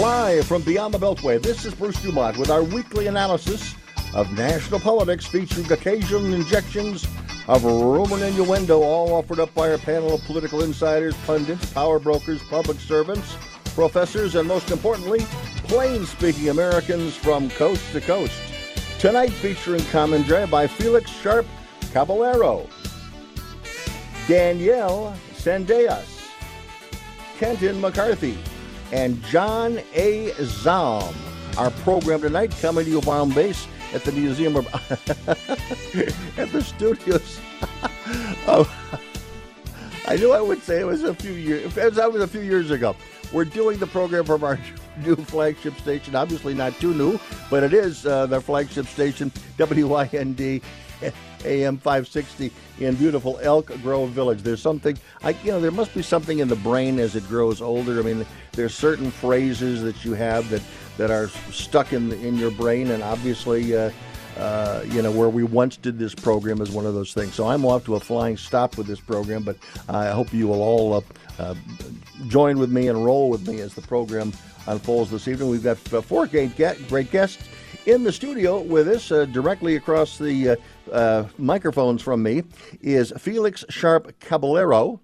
Live from Beyond the Beltway, this is Bruce DuMont with our weekly analysis of national politics featuring occasional injections of rumor and innuendo, all offered up by our panel of political insiders, pundits, power brokers, public servants, professors, and most importantly, plain speaking Americans from coast to coast. Tonight featuring commentary by Felix Sharp Caballero, Danielle Sendejas, Kenton McCarthy, and John A. Zalm. Our program tonight coming to you from base at the Museum of at the studios. oh, I knew I would say it was a few years. That was a few years ago. We're doing the program from our new flagship station. Obviously, not too new, but it is uh, the flagship station, WIND AM 560 in beautiful Elk Grove Village. There's something, I, you know, there must be something in the brain as it grows older. I mean, there's certain phrases that you have that, that are stuck in in your brain, and obviously, uh, uh, you know, where we once did this program is one of those things. So I'm off to a flying stop with this program, but I hope you will all uh, uh join with me and roll with me as the program unfolds this evening. We've got uh, four great, great guests in the studio with us, uh, directly across the uh, microphones from me, is Felix Sharp Caballero.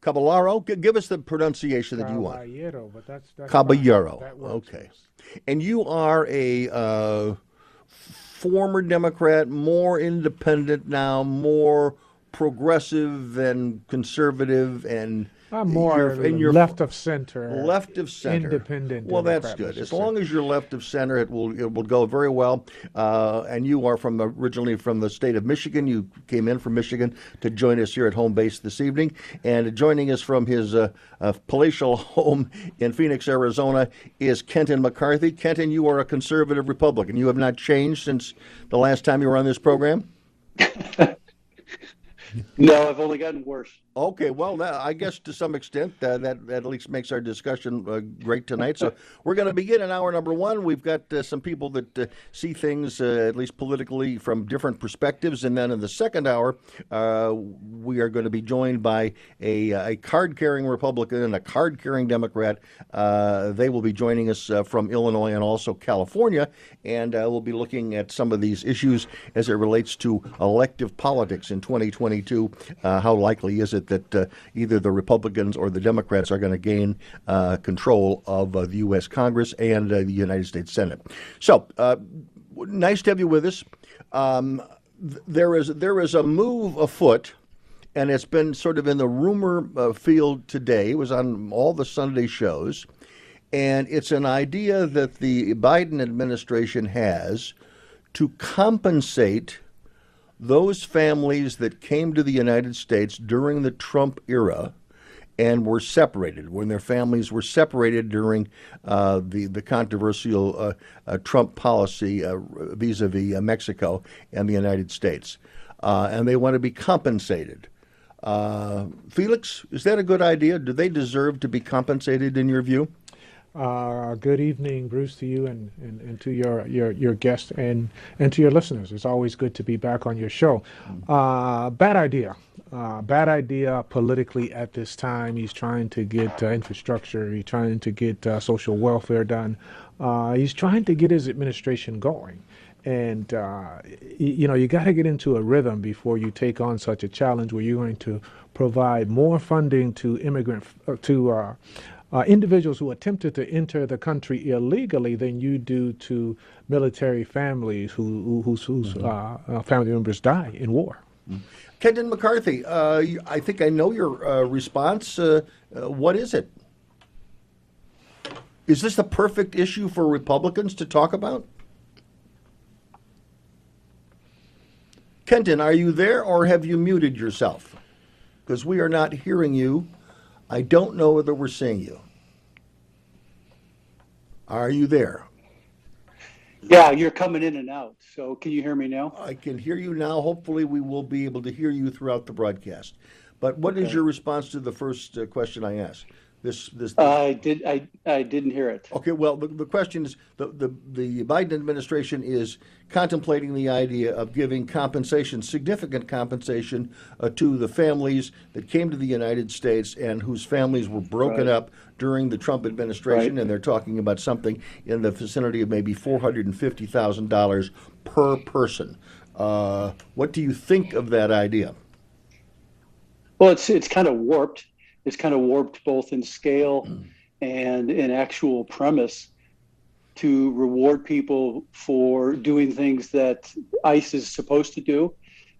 Caballero, G- give us the pronunciation that you want. Caballero, but that's, that's Caballero. That okay. And you are a uh, former Democrat, more independent now, more progressive and conservative and I'm more in your left of center. Left of center. Independent. Well, that's good. As long as you're left of center, it will it will go very well. Uh, and you are from originally from the state of Michigan. You came in from Michigan to join us here at home base this evening, and joining us from his uh, uh, palatial home in Phoenix, Arizona, is Kenton McCarthy. Kenton, you are a conservative Republican. You have not changed since the last time you were on this program. no, I've only gotten worse. Okay, well, that, I guess to some extent uh, that, that at least makes our discussion uh, great tonight. So we're going to begin in hour number one. We've got uh, some people that uh, see things, uh, at least politically, from different perspectives. And then in the second hour, uh, we are going to be joined by a, a card carrying Republican and a card carrying Democrat. they will be joining us from Illinois and also California. And we'll be looking at some of these issues as it relates to elective politics in 2022. how likely is it that uh, either the Republicans or the Democrats are going to gain uh, control of uh, the U.S. Congress and uh, the United States Senate. So, uh, nice to have you with us. Um, there is there is a move afoot and it's been sort of in the rumor uh, field today. It was on all the Sunday shows, and it's an idea that the Biden administration has to compensate those families that came to the United States during the Trump era and were separated when their families were separated during uh, the the controversial uh, uh, Trump policy uh, vis-a-vis uh, Mexico and the United States, uh, and they want to be compensated. Felix, is that a good idea? Do they deserve to be compensated in your view? Uh, good evening, Bruce, to you and, and, and to your, your, your guests and, and to your listeners. It's always good to be back on your show. Uh, bad idea. Uh, bad idea politically at this time. He's trying to get uh, infrastructure, he's trying to get uh, social welfare done, uh, he's trying to get his administration going. And, you know, you got to get into a rhythm before you take on such a challenge where you're going to provide more funding to immigrant, to uh, individuals who attempted to enter the country illegally than you do to military families who, who whose, whose mm-hmm. uh, uh family members die in war. Mm-hmm. Kenton McCarthy, uh, I think I know your uh, response. Uh, what is it? Is this the perfect issue for Republicans to talk about? Kenton, are you there or have you muted yourself? Because we are not hearing you I don't know whether we're seeing you. Are you there? Yeah, you're coming in and out. So can you hear me now? I can hear you now. Hopefully, we will be able to hear you throughout the broadcast. But what okay. is your response to the first uh, question I asked? This this. I did. I I didn't hear it. Okay, well, the, the question is the, the, the Biden administration is contemplating the idea of giving compensation, significant compensation, uh, to the families that came to the United States and whose families were broken Right. up during the Trump administration. Right. And they're talking about something in the vicinity of maybe $450,000 per person. Uh, what do you think of that idea? Well, it's it's kind of warped. It's kind of warped both in scale and in actual premise to reward people for doing things that ICE is supposed to do.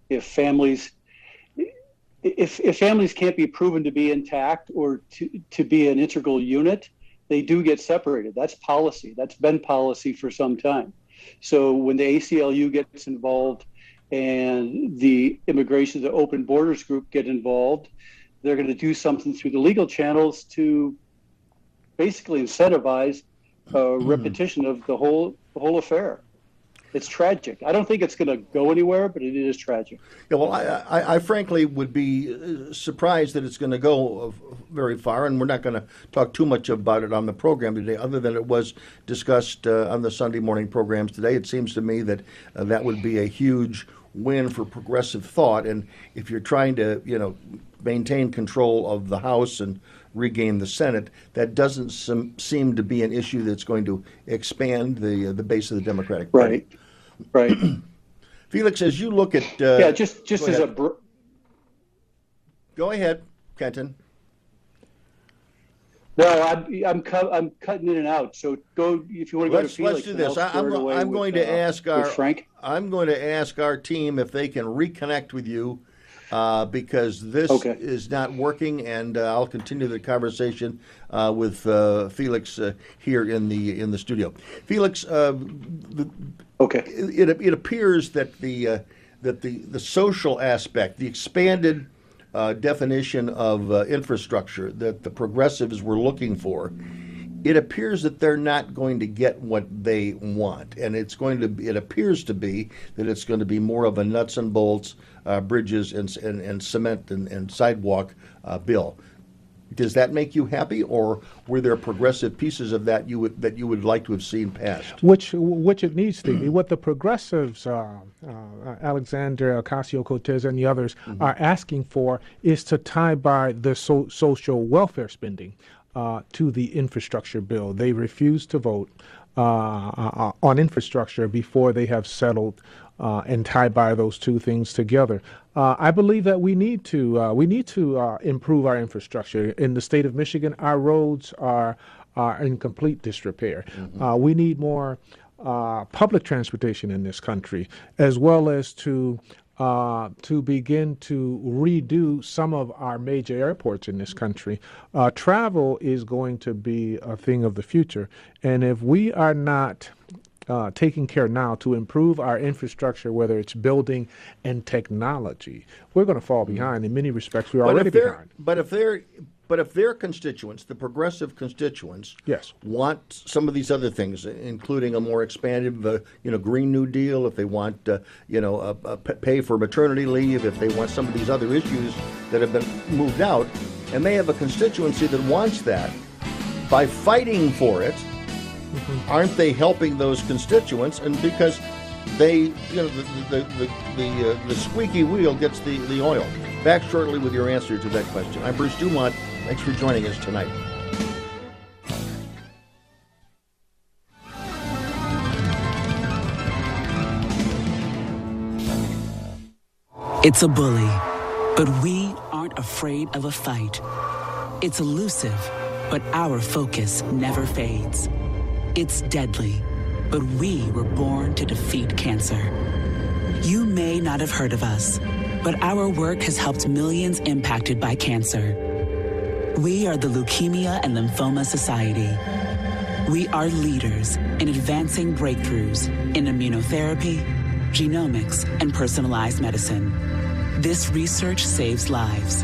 If families if if families can't be proven to be intact or to, to be an integral unit, they do get separated. That's policy. That's been policy for some time. So when the ACLU gets involved and the immigration, the open borders group get involved, they're going to do something through the legal channels to basically incentivize a repetition of the whole the whole affair. It's tragic. I don't think it's going to go anywhere, but it is tragic. Yeah, well, I, I, I frankly would be uh, surprised that it's going to go uh, very far, and we're not going to talk too much about it on the program today, other than it was discussed uh, on the Sunday morning programs today. It seems to me that uh, that would be a huge win for progressive thought, and if you're trying to, you know, maintain control of the House and regain the Senate, that doesn't sem- seem to be an issue that's going to expand the uh, the base of the Democratic Party. Right. Right. Felix, as you look at uh, yeah. Just just as a br- Go ahead, Kenton. No, I'm I'm cu- I'm cutting in and out. So go if you want to go to Let's Felix. let's do this. I, it I'm with, going to uh, ask our Frank. I'm going to ask our team if they can reconnect with you uh, because this Okay. is not working, and uh, I'll continue the conversation uh, with uh, Felix uh, here in the in the studio. Felix, uh, the, Okay. it, it appears that the uh, that the the social aspect, the expanded uh, definition of uh, infrastructure that the progressives were looking for, it appears that they're not going to get what they want, and it's going to. Be, it appears to be that it's going to be more of a nuts and bolts, uh, bridges and, and and cement and, and sidewalk uh, bill. Does that make you happy, or were there progressive pieces of that you would that you would like to have seen passed? which which it needs to be. What the progressives, uh, uh, Alexander Ocasio Cortez, and the others are asking for is to tie by the so- social welfare spending uh, to the infrastructure bill. They refuse to vote uh, uh, on infrastructure before they have settled. Uh, and tie by those two things together. Uh, I believe that we need to uh, we need to uh, improve our infrastructure in the state of Michigan. Our roads are are in complete disrepair. Uh, we need more uh, public transportation in this country, as well as to uh, to begin to redo some of our major airports in this country. Uh, travel is going to be a thing of the future, and if we are not uh, taking care now to improve our infrastructure, whether it's building and technology, we're going to fall behind. In many respects, we're But already behind. but if they're, but if their constituents, the progressive constituents, Yes. want some of these other things, including a more expanded, uh, you know, Green New Deal, if they want, uh, you know, a, a pay for maternity leave, if they want some of these other issues that have been moved out, and they have a constituency that wants that, by fighting for it, aren't they helping those constituents? And because they, you know, the the the the, uh, the squeaky wheel gets the, the oil. Back shortly with your answer to that question. I'm Bruce DuMont. Thanks for joining us tonight. It's a bully, but we aren't afraid of a fight. It's elusive, but our focus never fades. It's deadly, but we were born to defeat cancer. You may not have heard of us, but our work has helped millions impacted by cancer. We are the Leukemia and Lymphoma Society. We are leaders in advancing breakthroughs in immunotherapy, genomics, and personalized medicine. This research saves lives.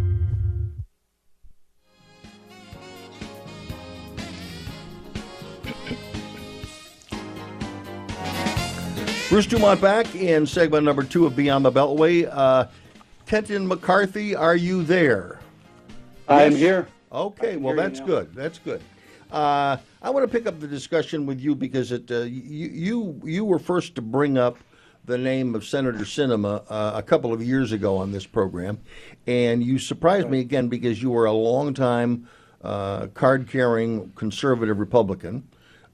Bruce DuMont back in segment number two of Beyond the Beltway. Uh, Kenton McCarthy, are you there? I'm here. Okay, well, that's good. That's good. Uh, I want to pick up the discussion with you because it, uh, you, you you were first to bring up the name of Senator Sinema uh, a couple of years ago on this program, and you surprised me again because you were a longtime uh, card-carrying conservative Republican.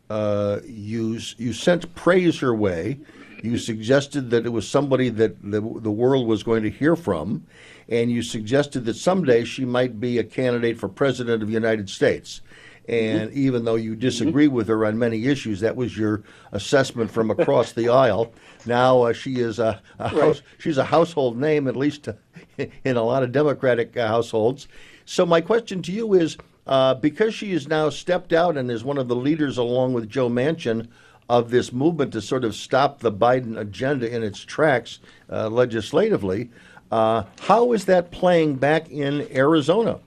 Uh, you you sent praise her way. You suggested that it was somebody that the, the world was going to hear from, and you suggested that someday she might be a candidate for president of the United States. And even though you disagree with her on many issues, that was your assessment from across the aisle. Now uh, she is a, a house, she's a household name, at least in a lot of Democratic uh, households. So my question to you is, uh, because she has now stepped out and is one of the leaders, along with Joe Manchin, of this movement to sort of stop the Biden agenda in its tracks uh, legislatively, uh, how is that playing back in Arizona?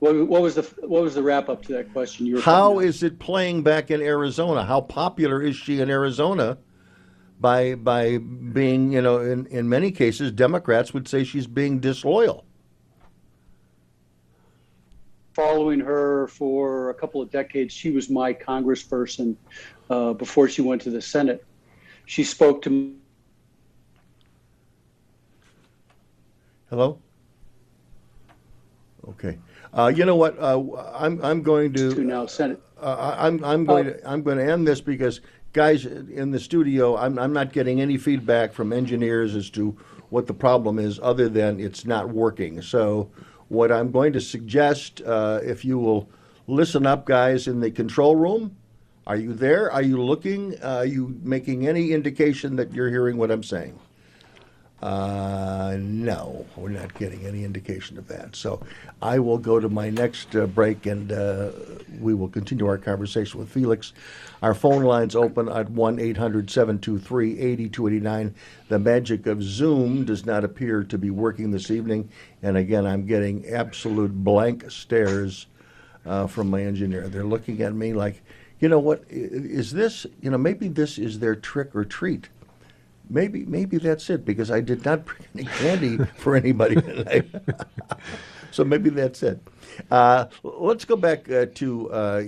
What, what was the what was the wrap up to that question? You were How is it playing back in Arizona? How popular is she in Arizona? By by being, you know, in, in many cases, Democrats would say she's being disloyal. Following her for a couple of decades. She was my congressperson uh, before she went to the Senate. She spoke to me. Hello. Okay. Uh, you know what? Uh, I'm I'm going to to now Senate. Uh, I'm I'm going to I'm going to end this because guys in the studio, I'm I'm not getting any feedback from engineers as to what the problem is, other than it's not working. So, what I'm going to suggest, uh, if you will listen up, guys in the control room, are you there? Are you looking? Uh, are you making any indication that you're hearing what I'm saying? Uh, no, we're not getting any indication of that. So I will go to my next uh, break and uh, we will continue our conversation with Felix. Our phone line's open at 1 800 723 8289. The magic of Zoom does not appear to be working this evening. And again, I'm getting absolute blank stares uh, from my engineer. They're looking at me like, you know what, is this, you know, maybe this is their trick or treat. Maybe maybe that's it because I did not bring any candy for anybody tonight. so maybe that's it. Uh, let's go back uh, to uh,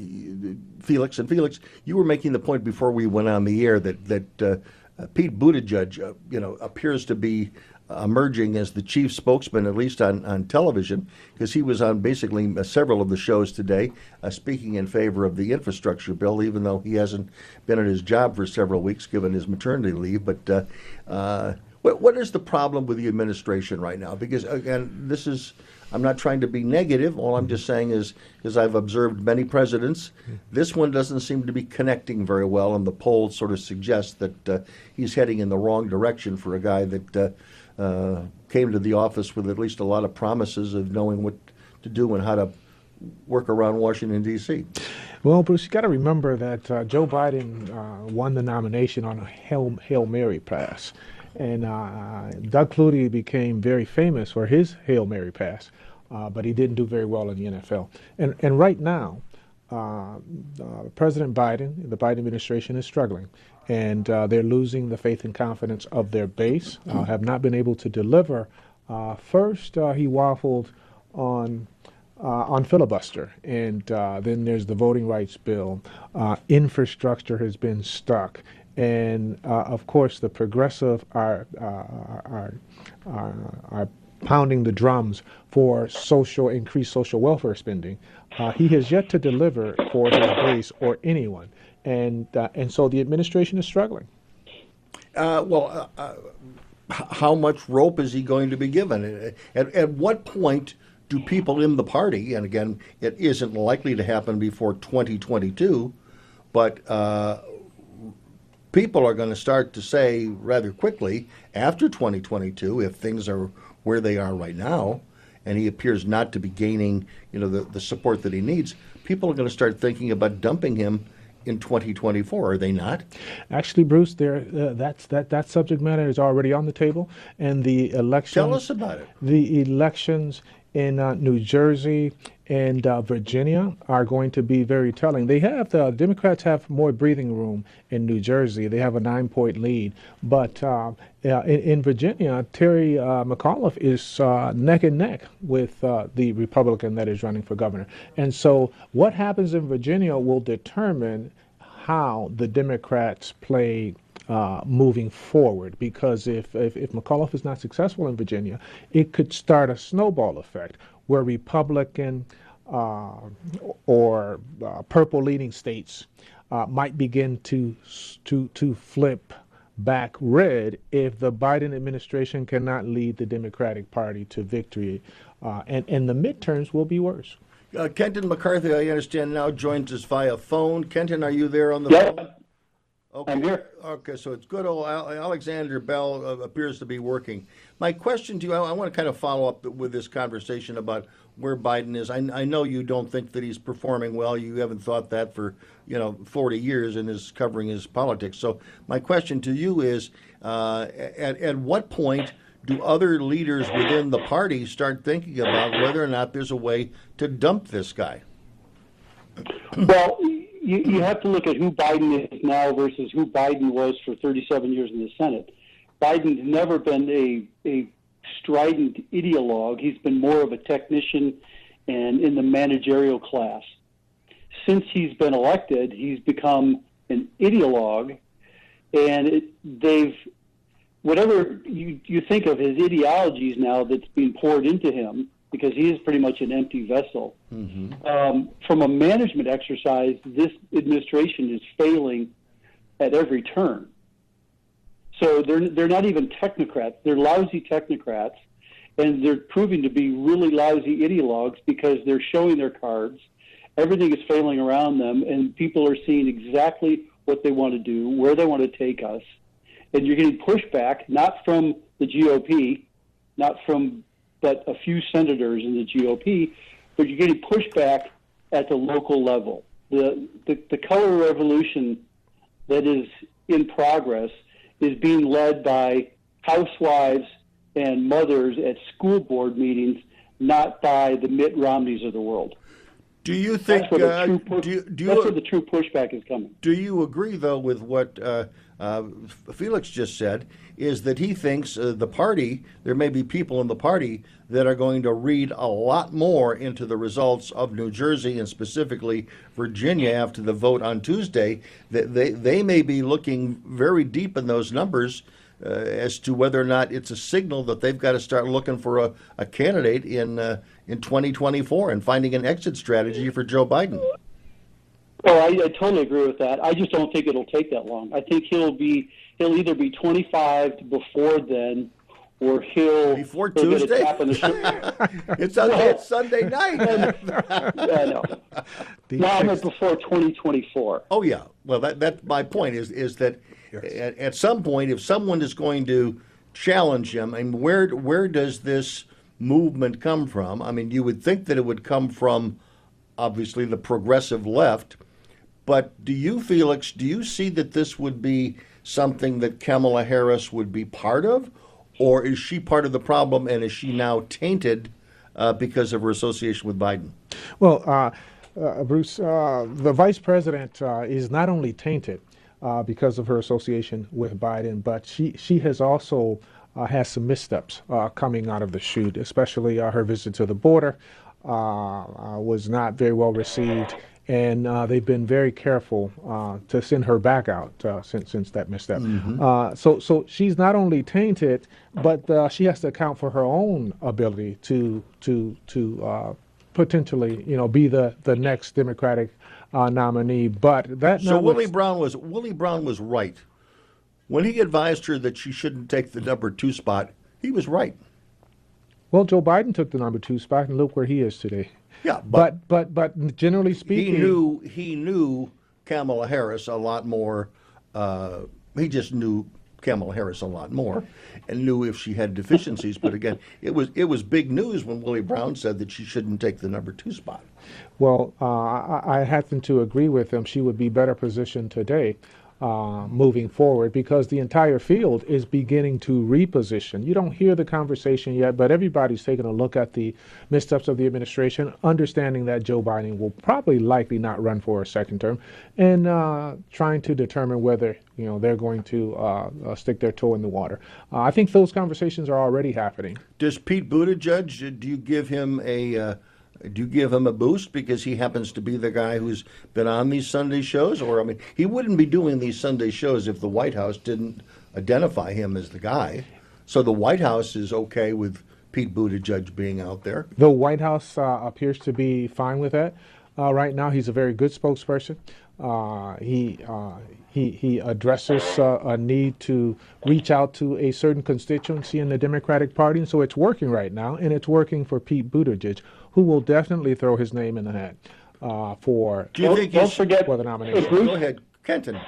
Felix. And Felix, you were making the point before we went on the air that that uh, uh, Pete Buttigieg, uh, you know, appears to be emerging as the chief spokesman, at least on, on television, because he was on basically uh, several of the shows today, uh, speaking in favor of the infrastructure bill, even though he hasn't been at his job for several weeks given his maternity leave. But uh, uh, what, what is the problem with the administration right now? Because again, this is. I'm not trying to be negative. All I'm just saying is, is I've observed many presidents. This one doesn't seem to be connecting very well, and the polls sort of suggest that uh, he's heading in the wrong direction for a guy that uh, came to the office with at least a lot of promises of knowing what to do and how to work around Washington D.C. Well, Bruce, you got to remember that uh, Joe Biden uh, won the nomination on a Hail, Hail Mary pass. And uh, Doug Flutie became very famous for his Hail Mary pass, uh, but he didn't do very well in the NFL. And, and right now, President Biden, the Biden administration is struggling, and uh, they're losing the faith and confidence of their base, uh, have not been able to deliver. Uh, first, uh, he waffled on uh, on filibuster, and uh, then there's the voting rights bill. Uh, infrastructure has been stuck, and uh, of course the progressive are uh, are, are are pounding the drums for social increased social welfare spending. Uh, he has yet to deliver for his base or anyone, and uh, and so the administration is struggling. Uh, well, uh, uh, how much rope is he going to be given? At, at what point do people in the party, and again, it isn't likely to happen before 2022, but uh, people are going to start to say rather quickly after 2022, if things are where they are right now, and he appears not to be gaining, you know, the, the support that he needs, people are going to start thinking about dumping him in 2024, are they not? Actually, Bruce, there uh, that's that that subject matter is already on the table, and the elections. Tell us about it. The elections in uh, New Jersey and uh, Virginia are going to be very telling. They have the Democrats have more breathing room in New Jersey. They have a nine-point lead, but uh, in, in, Virginia, Terry uh, McAuliffe is uh, neck and neck with uh, the Republican that is running for governor. And so, what happens in Virginia will determine how the Democrats play uh, moving forward because if, if, if McAuliffe is not successful in Virginia, it could start a snowball effect where Republican uh, or uh, purple leading states uh, might begin to, to, to flip back red if the Biden administration cannot lead the Democratic Party to victory. Uh, and, and the midterms will be worse. Uh, Kenton McCarthy, I understand, now joins us via phone. Kenton, are you there on the yeah. phone? Okay. I'm here. Okay, so it's good old Alexander Bell uh, appears to be working. My question to you, I, I, want to kind of follow up with this conversation about where Biden is. I, I, know you don't think that he's performing well. You haven't thought that for you know 40 years and is covering his politics. So my question to you is, uh, at, at what point do other leaders within the party start thinking about whether or not there's a way to dump this guy? Well you, you have to look at who Biden is now versus who Biden was for 37 years in the Senate. Biden's never been a, a strident ideologue. He's been more of a technician and in the managerial class. Since he's been elected, he's become an ideologue, and it, they've whatever you, you think of his ideologies now that's being poured into him because he is pretty much an empty vessel. Mm-hmm. Um, from a management exercise, this administration is failing at every turn. So they're they're not even technocrats; they're lousy technocrats, and they're proving to be really lousy ideologues because they're showing their cards. Everything is failing around them, and people are seeing exactly what they want to do, where they want to take us, and you're getting pushback not from the GOP, not from but a few senators in the GOP, but you're getting pushback at the local level. The, the, the color revolution that is in progress is being led by housewives and mothers at school board meetings, not by the Mitt Romneys of the world. Do you think that's where, the, uh, push, do you, do you, that's where the true pushback is coming? Do you agree, though, with what uh, uh, Felix just said? Is that he thinks uh, the party, there may be people in the party that are going to read a lot more into the results of New Jersey and specifically Virginia after the vote on Tuesday. That they, they may be looking very deep in those numbers. Uh, as to whether or not it's a signal that they've got to start looking for a, a candidate in uh, in 2024 and finding an exit strategy for Joe Biden. Oh, I, I totally agree with that. I just don't think it'll take that long. I think he'll be he'll either be 25 before then, or he'll before Tuesday. it's, Sunday, well, it's Sunday night. yeah, no. No, I meant before 2024. Oh yeah. Well, that that's my point is is that yes. at, at some point, if someone is going to challenge him, I mean, where where does this movement come from? I mean, you would think that it would come from obviously the progressive left, but do you, Felix, do you see that this would be something that Kamala Harris would be part of, or is she part of the problem and is she now tainted uh, because of her association with Biden? Well, uh, uh, Bruce, uh, the vice president uh, is not only tainted uh, because of her association with Biden, but she, she has also has some missteps coming out of the chute, especially her visit to the border was not very well received. And uh, they've been very careful uh, to send her back out uh, since since that misstep. Mm-hmm. Uh, so so she's not only tainted, but she has to account for her own ability to to to potentially you know be the the next Democratic nominee. But that so Willie Brown was Willie Brown was right when he advised her that she shouldn't take the number two spot, he was right. Well, Joe Biden took the number two spot, and look where he is today. Yeah, but but but, but generally speaking, he knew he knew Kamala Harris a lot more. Uh, he just knew Kamala Harris a lot more and knew if she had deficiencies. but again, it was it was big news when Willie Brown said that she shouldn't take the number two spot. Well, uh, I, I happen to agree with him. She would be better positioned today uh, moving forward because the entire field is beginning to reposition. You don't hear the conversation yet, but everybody's taking a look at the missteps of the administration, understanding that Joe Biden will probably likely not run for a second term, and uh, trying to determine whether you know they're going to uh, uh stick their toe in the water. Uh, I think those conversations are already happening. Does Pete Buttigieg? Do you give him a uh, do you give him a boost because he happens to be the guy who's been on these Sunday shows? Or, I mean, he wouldn't be doing these Sunday shows if the White House didn't identify him as the guy. So the White House is okay with Pete Buttigieg being out there. The White House uh, appears to be fine with that. Uh, right now, he's a very good spokesperson. Uh, he uh, he he addresses uh, a need to reach out to a certain constituency in the Democratic Party, and so it's working right now, and it's working for Pete Buttigieg, who will definitely throw his name in the hat uh, for. Do you don't, think don't forget for the nomination? Bruce, go ahead, Kenton.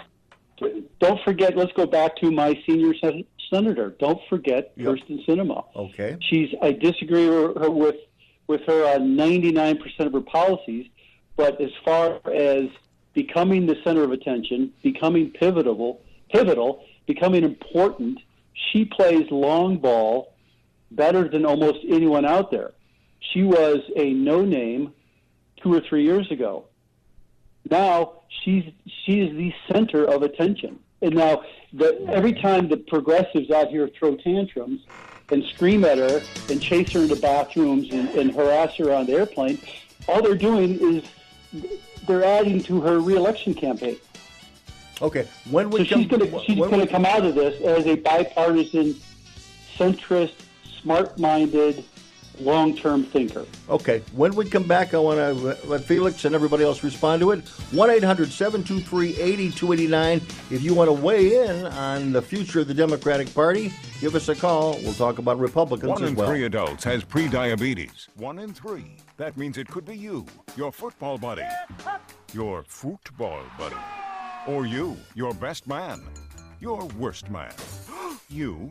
Don't forget. Let's go back to my senior sen- senator. Don't forget yep. Kyrsten Sinema. Okay. She's. I disagree with her with with her on 99% of her policies, but as far as becoming the center of attention, becoming pivotal, pivotal, becoming important, she plays long ball better than almost anyone out there. She was a no name two or three years ago. Now she's she is the center of attention. And now the, every time the progressives out here throw tantrums and scream at her and chase her into bathrooms and, and harass her on the airplane, all they're doing is they're adding to her reelection campaign. Okay, when we so she's going to she's going to come out of this as a bipartisan, centrist, smart-minded long term thinker. Okay. When we come back, I want to let Felix and everybody else respond to it. 1 800 723 8289. If you want to weigh in on the future of the Democratic Party, give us a call. We'll talk about Republicans One in well. three adults has prediabetes. One in three. That means it could be you, your football buddy, your football buddy, or you, your best man, your worst man, you,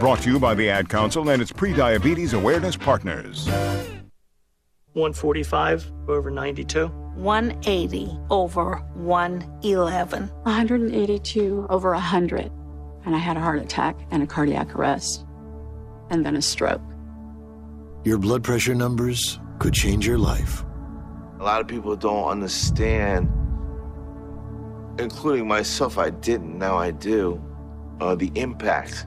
Brought to you by the Ad Council and its pre-diabetes awareness partners. 145 over 92. 180 over 111. 182 over 100. And I had a heart attack and a cardiac arrest, and then a stroke. Your blood pressure numbers could change your life. A lot of people don't understand, including myself, I didn't, now I do, uh, the impact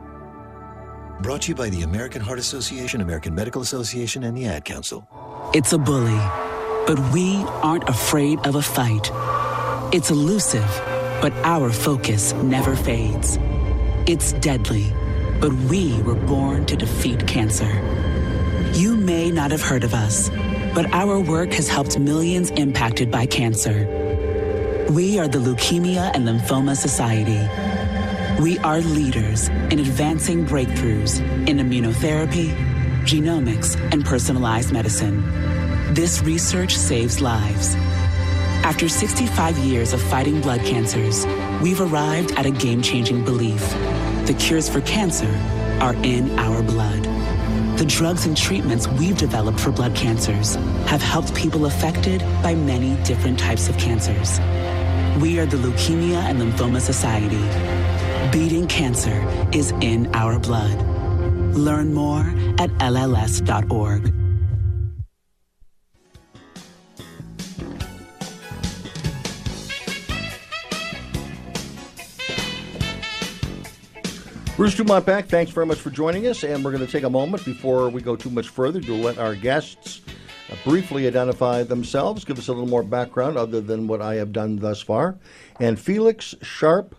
Brought to you by the American Heart Association, American Medical Association, and the Ad Council. It's a bully, but we aren't afraid of a fight. It's elusive, but our focus never fades. It's deadly, but we were born to defeat cancer. You may not have heard of us, but our work has helped millions impacted by cancer. We are the Leukemia and Lymphoma Society we are leaders in advancing breakthroughs in immunotherapy, genomics, and personalized medicine. This research saves lives. After 65 years of fighting blood cancers, we've arrived at a game changing belief. The cures for cancer are in our blood. The drugs and treatments we've developed for blood cancers have helped people affected by many different types of cancers. We are the Leukemia and Lymphoma Society. Beating cancer is in our blood. Learn more at LLS.org. Bruce DuMont back. Thanks very much for joining us. And we're going to take a moment before we go too much further to let our guests uh, briefly identify themselves, give us a little more background other than what I have done thus far. And Felix Sharp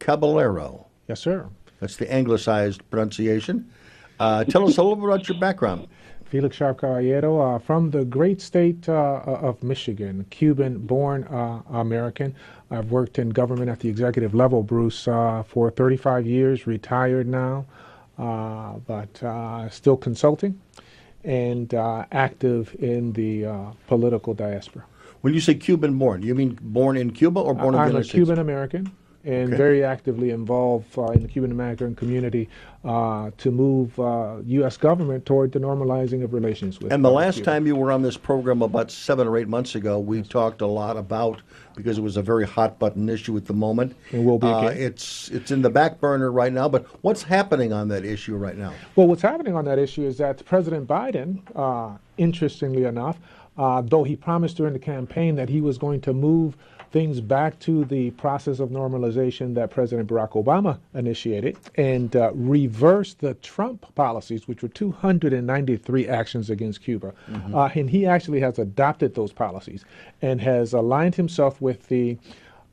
Caballero. Yes, sir. That's the anglicized pronunciation. Uh, tell us a little bit about your background. Felix Sharp Caballero uh, from the great state uh, of Michigan, Cuban born uh, American. I've worked in government at the executive level, Bruce, uh, for 35 years, retired now, uh, but uh, still consulting and active in the political diaspora. When you say Cuban born, you mean born in Cuba or born in the I'm United a States? Cuban American and Okay. very actively involved uh, in the Cuban American community uh, to move uh, U.S. government toward the normalizing of relations with. Cuba. And the last Cuba. time you were on this program about seven or eight months ago, we talked a lot about because it was a very hot button issue at the moment. And will be Uh, it's it's in the back burner right now. But what's happening on that issue right now? Well, what's happening on that issue is that President Biden, uh, interestingly enough, uh, though he promised during the campaign that he was going to move things back to the process of normalization that President Barack Obama initiated and uh, reverse the Trump policies, which were 293 actions against Cuba. Mhm. Uh, and he actually has adopted those policies and has aligned himself with the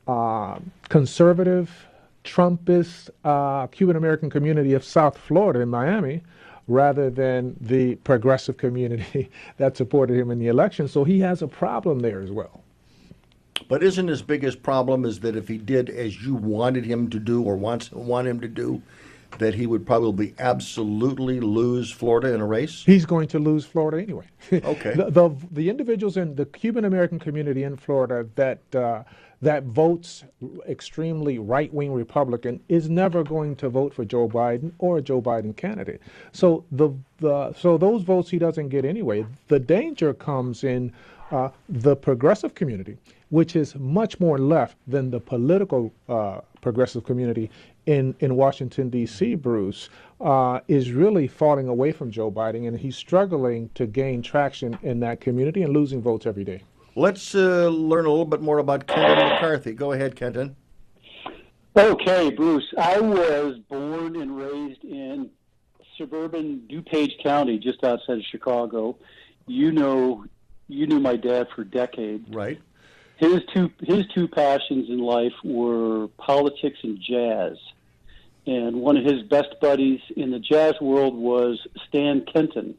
uh, conservative, Trumpist uh, Cuban American community of South Florida in Miami rather than the progressive community that supported him in the election. So he has a problem there as well. But isn't his biggest problem is that if he did as you wanted him to do or wants want him to do, that he would probably absolutely lose Florida in a race? He's going to lose Florida anyway. Okay. the, the the individuals in the Cuban American community in Florida that uh, that votes extremely right wing Republican is never going to vote for Joe Biden or a Joe Biden candidate. So the the so those votes he doesn't get anyway. The danger comes in uh, the progressive community, which is much more left than the political uh, progressive community in, in Washington, D.C., Bruce, uh, is really falling away from Joe Biden, and he's struggling to gain traction in that community and losing votes every day. Let's uh, learn a little bit more about Kenton McCarthy. Go ahead, Kenton. Okay, Bruce. I was born and raised in suburban DuPage County, just outside of Chicago. You know, you knew my dad for decades. Right. His two his two passions in life were politics and jazz. And one of his best buddies in the jazz world was Stan Kenton,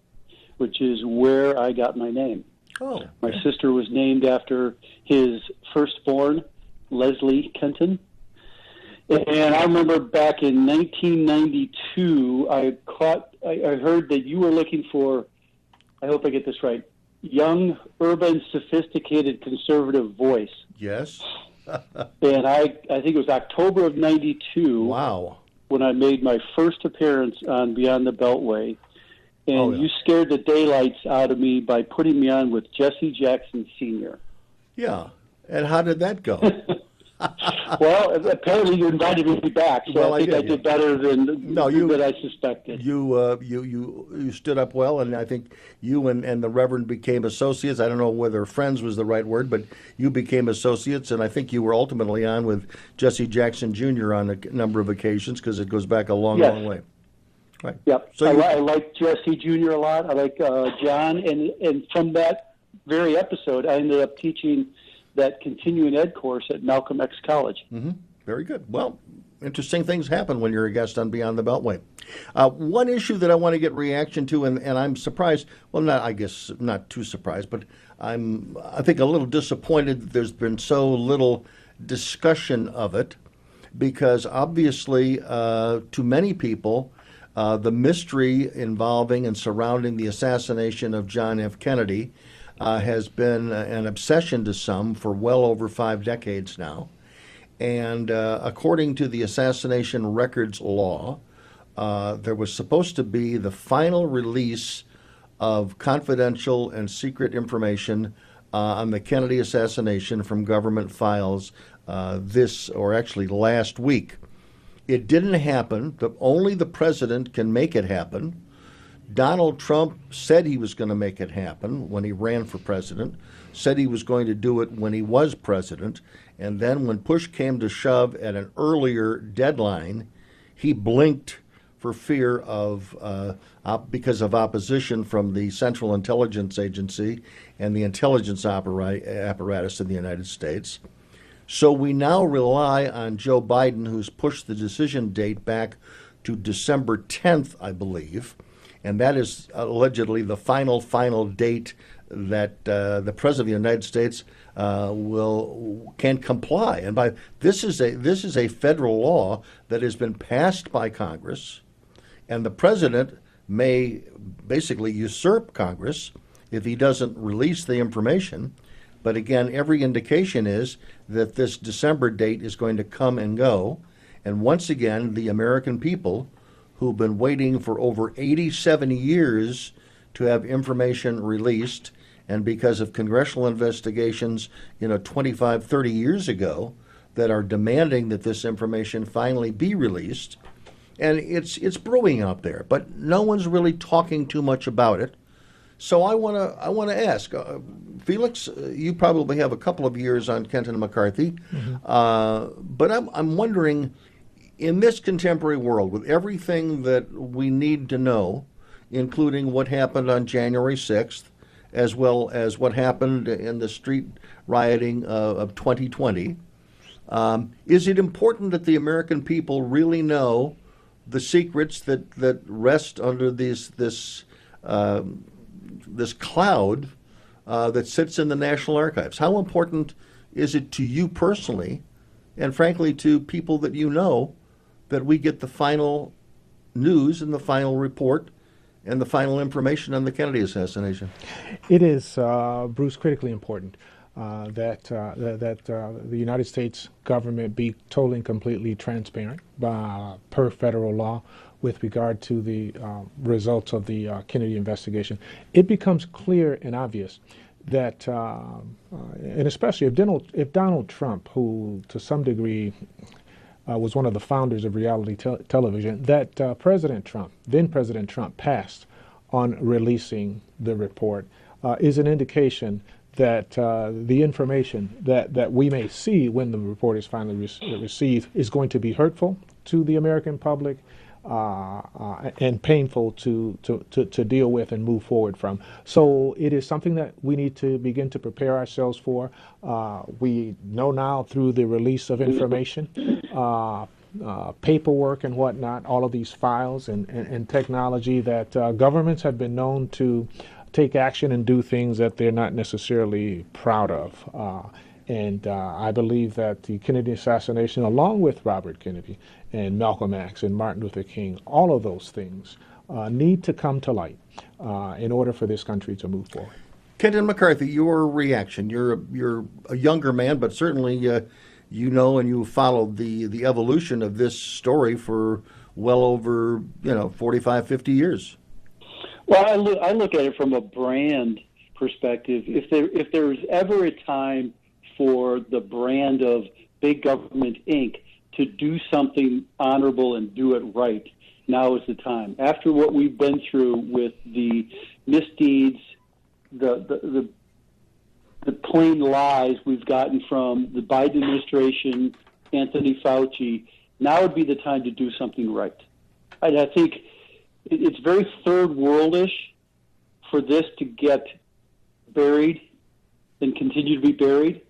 which is where I got my name. Oh. My sister was named after his firstborn, Leslie Kenton. And I remember back in 1992, I caught, I, I heard that you were looking for, I hope I get this right, young, urban, sophisticated, conservative voice. Yes. And I, I think it was October of 92. Wow. When I made my first appearance on Beyond the Beltway. And Oh, yeah. you scared the daylights out of me by putting me on with Jesse Jackson Sr. Yeah. And how did that go? well, apparently you invited me back, so Well, I I think I did, did, better than No, you- than I suspected. You, uh, you, you, you stood up well, and I think you and, and the Reverend became associates. I don't know whether friends was the right word, but you became associates, and I think you were ultimately on with Jesse Jackson Jr. on a number of occasions because it goes back a long, Yes. long way. Right. Yep. So I, you- I like Jesse Jr. a lot. I like uh, John, and and from that very episode, I ended up teaching that continuing ed course at Malcolm X College. hmm Very good. Well, interesting things happen when you're a guest on Beyond the Beltway. Uh, one issue that I want to get reaction to, and, and I'm surprised. Well, not I guess not too surprised, but I'm I think a little disappointed that there's been so little discussion of it, because obviously, uh, to many people. Uh, the mystery involving and surrounding the assassination of John F. Kennedy uh, has been uh, an obsession to some for well over five decades now. And uh, according to the assassination records law, uh, there was supposed to be the final release of confidential and secret information uh, on the Kennedy assassination from government files uh, this, or actually last week. It didn't happen. Only the president can make it happen. Donald Trump said he was going to make it happen when he ran for president, said he was going to do it when he was president, and then when push came to shove at an earlier deadline, he blinked for fear of uh, op- because of opposition from the Central Intelligence Agency and the intelligence appara- apparatus in the United States. So we now rely on Joe Biden, who's pushed the decision date back to December 10th, I believe, and that is allegedly the final, final date that uh, the President of the United States uh, will can comply. And by this is a this is a federal law that has been passed by Congress, and the President may basically usurp Congress if he doesn't release the information. But again, every indication is that this December date is going to come and go. And once again, the American people who've been waiting for over 87 years to have information released, and because of congressional investigations, you know, 25, 30 years ago, that are demanding that this information finally be released. And it's it's brewing out there, but no one's really talking too much about it. So I want to I want to ask uh, Felix. Uh, you probably have a couple of years on Kenton McCarthy, mm-hmm. uh, but I'm I'm wondering, in this contemporary world, with everything that we need to know, including what happened on January sixth, as well as what happened in the street rioting uh, of 2020, um, is it important that the American people really know the secrets that that rest under these this um, this cloud uh, that sits in the National Archives. How important is it to you personally, and frankly to people that you know, that we get the final news and the final report and the final information on the Kennedy assassination? It is, uh, Bruce, critically important. Uh, that uh, that, uh, the United States government be totally and completely transparent uh, per federal law with regard to the uh, results of the uh, Kennedy investigation, it becomes clear and obvious that, and especially if Donald, if Donald Trump, who to some degree uh, was one of the founders of reality te- television, that uh, President Trump, then President Trump, passed on releasing the report, is an indication that uh, the information that, that we may see when the report is finally re- received is going to be hurtful to the American public uh, uh, and painful to, to, to, to, deal with and move forward from. So it is something that we need to begin to prepare ourselves for. Uh, we know now through the release of information, uh, uh, paperwork and whatnot, all of these files and, and, and technology that uh, governments have been known to take action and do things that they're not necessarily proud of. And uh, I believe that the Kennedy assassination, along with Robert Kennedy and Malcolm X and Martin Luther King, all of those things uh, need to come to light uh, in order for this country to move forward. Kenton McCarthy, your reaction. You're a, you're a younger man, but certainly uh, you know and you followed the, the evolution of this story for well over you know 45, 50 years. Well, I look, I look at it from a brand perspective. If there if there's ever a time for the brand of Big Government Inc. to do something honorable and do it right. Now is the time. After what we've been through with the misdeeds, the, the, the, the plain lies we've gotten from the Biden administration, Anthony Fauci, now would be the time to do something right. And I think it's very third worldish for this to get buried and continue to be buried.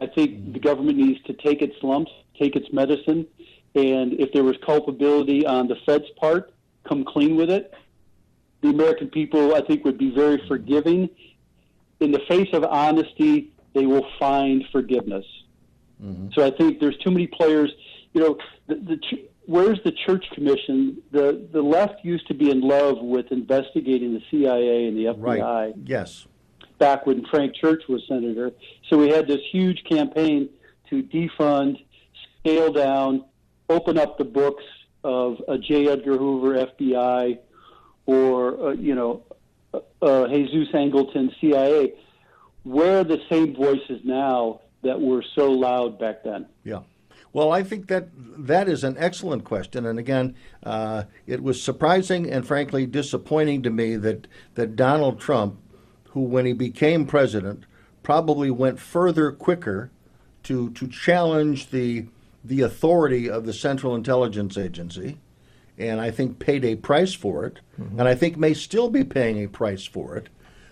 I think the government needs to take its lumps, take its medicine, and if there was culpability on the Fed's part, come clean with it. The American people, I think, would be very forgiving. In the face of honesty, they will find forgiveness. Mm-hmm. So I think there's too many players. You know, the, the where's the Church Commission? The the left used to be in love with investigating the CIA and the FBI. Right. Yes back when Frank Church was senator. So we had this huge campaign to defund, scale down, open up the books, of a J. Edgar Hoover, FBI, or uh, you know, uh, uh, Jesus Angleton, CIA, where are the same voices now that were so loud back then? Yeah. Well, I think that that is an excellent question, and again, uh, it was surprising and frankly disappointing to me that that Donald Trump, who when he became president, probably went further quicker to to challenge the the authority of the Central Intelligence Agency, and I think paid a price for it, mm-hmm. and I think may still be paying a price for it.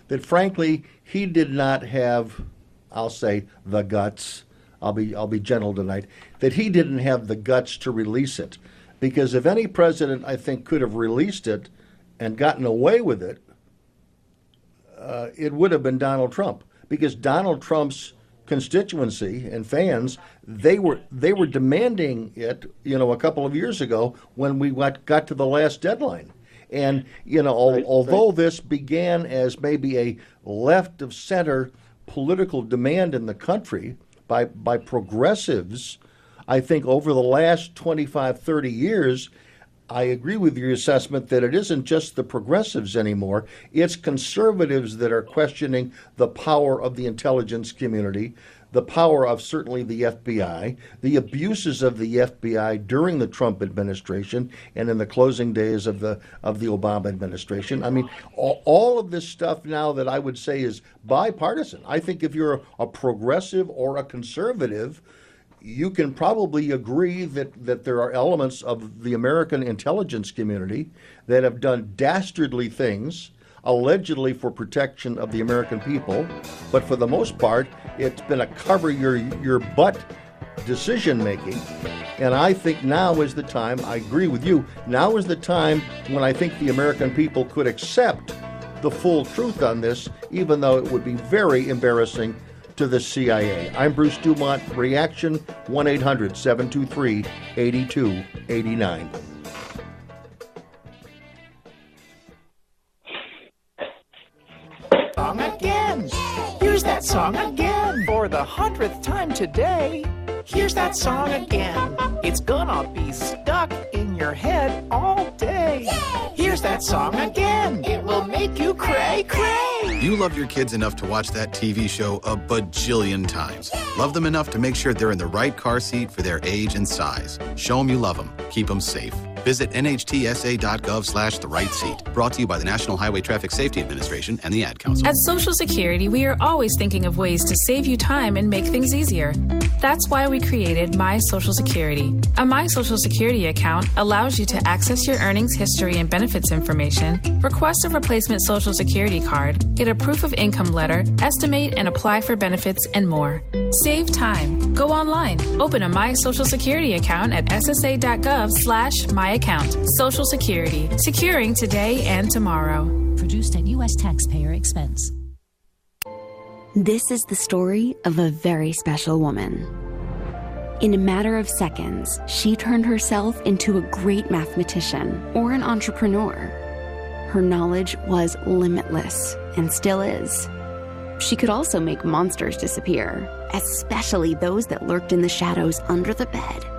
That frankly, he did not have, I'll say, the guts I'll be I'll be gentle tonight, that he didn't have the guts to release it. Because if any president I think could have released it and gotten away with it, uh, it would have been Donald Trump. Because Donald Trump's constituency and fans they were they were demanding it you know a couple of years ago when we got, got to the last deadline and you know right, although right. this began as maybe a left of center political demand in the country by, by progressives, I think over the last 25, 30 years, I agree with your assessment that it isn't just the progressives anymore. It's conservatives that are questioning the power of the intelligence community, the power of certainly the FBI, the abuses of the FBI during the Trump administration and in the closing days of the of the Obama administration. I mean, all, all of this stuff now that I would say is bipartisan. I think if you're a, a progressive or a conservative, you can probably agree that, that there are elements of the American intelligence community that have done dastardly things allegedly for protection of the American people, but for the most part, it's been a cover your your butt decision making. And I think now is the time, I agree with you, now is the time when I think the American people could accept the full truth on this, even though it would be very embarrassing to the CIA. I'm Bruce DuMont. Reaction 1 800 723 8289. song again. Here's that song again. For the hundredth time today. Here's that song again. It's gonna be stuck in your head all day. Here's that song again. It will make you cray cray. You love your kids enough to watch that TV show a bajillion times. Love them enough to make sure they're in the right car seat for their age and size. Show them you love them. Keep them safe. Visit nhtsa.gov slash the right seat. Brought to you by the National Highway Traffic Safety Administration and the Ad Council. At Social Security, we are always thinking of ways to save you time and make things easier. That's why we created My Social Security. A My Social Security account allows you to access your earnings history and benefits information, request a replacement Social Security card, get a proof of income letter, estimate and apply for benefits, and more. Save time. Go online. Open a My Social Security account at ssa.gov slash my account. Social Security. Securing today and tomorrow. Produced at U.S. taxpayer expense. This is the story of a very special woman. In a matter of seconds, she turned herself into a great mathematician or an entrepreneur. Her knowledge was limitless and still is. She could also make monsters disappear, especially those that lurked in the shadows under the bed.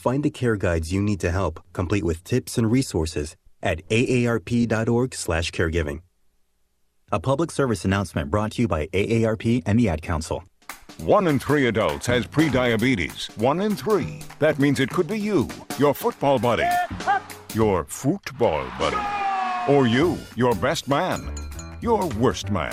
Find the care guides you need to help, complete with tips and resources at aarp.org/caregiving. A public service announcement brought to you by AARP and the Ad Council. One in three adults has prediabetes. One in three. That means it could be you, your football buddy, your football buddy, or you, your best man, your worst man,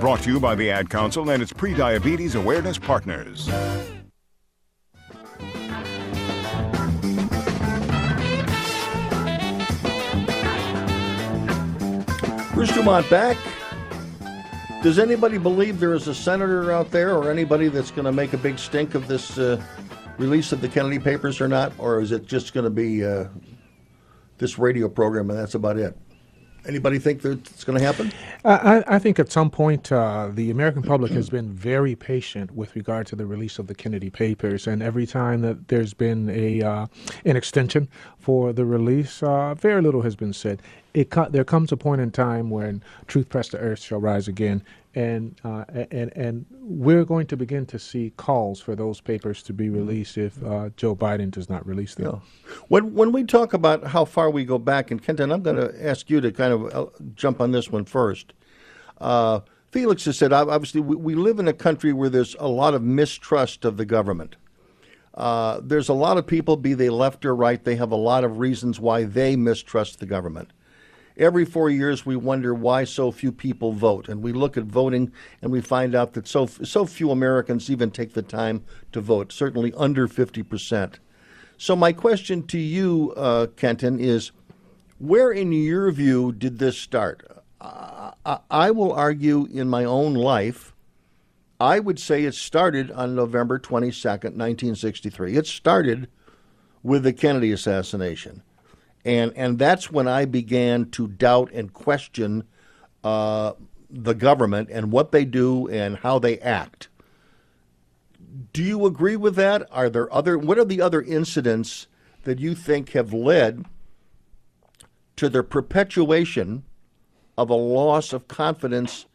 Brought to you by the Ad Council and its pre-diabetes awareness partners. Bruce DuMont back. Does anybody believe there is a senator out there or anybody that's going to make a big stink of this uh, release of the Kennedy papers or not? Or is it just going to be uh, this radio program and that's about it? Anybody think that it's going to happen? I, I think at some point uh, the American public has been very patient with regard to the release of the Kennedy papers, and every time that there's been a uh, an extension for the release, uh, very little has been said. It co- there comes a point in time when truth pressed to earth shall rise again, and uh, and and we're going to begin to see calls for those papers to be released if uh, Joe Biden does not release them. When when we talk about how far we go back, and Kenton, I'm going to ask you to kind of uh, jump on this one first. Uh, Felix has said, obviously, we, we, live in a country where there's a lot of mistrust of the government. Uh, there's a lot of people, be they left or right, they have a lot of reasons why they mistrust the government. Every four years, we wonder why so few people vote, and we look at voting and we find out that so so few Americans even take the time to vote. Certainly under fifty percent. So my question to you, uh, Kenton, is where, in your view, did this start? Uh, I will argue in my own life, I would say it started on November 22nd, 1963. It started with the Kennedy assassination. And, and that's when I began to doubt and question uh, the government and what they do and how they act. Do you agree with that? Are there other what are the other incidents that you think have led to the perpetuation of a loss of confidence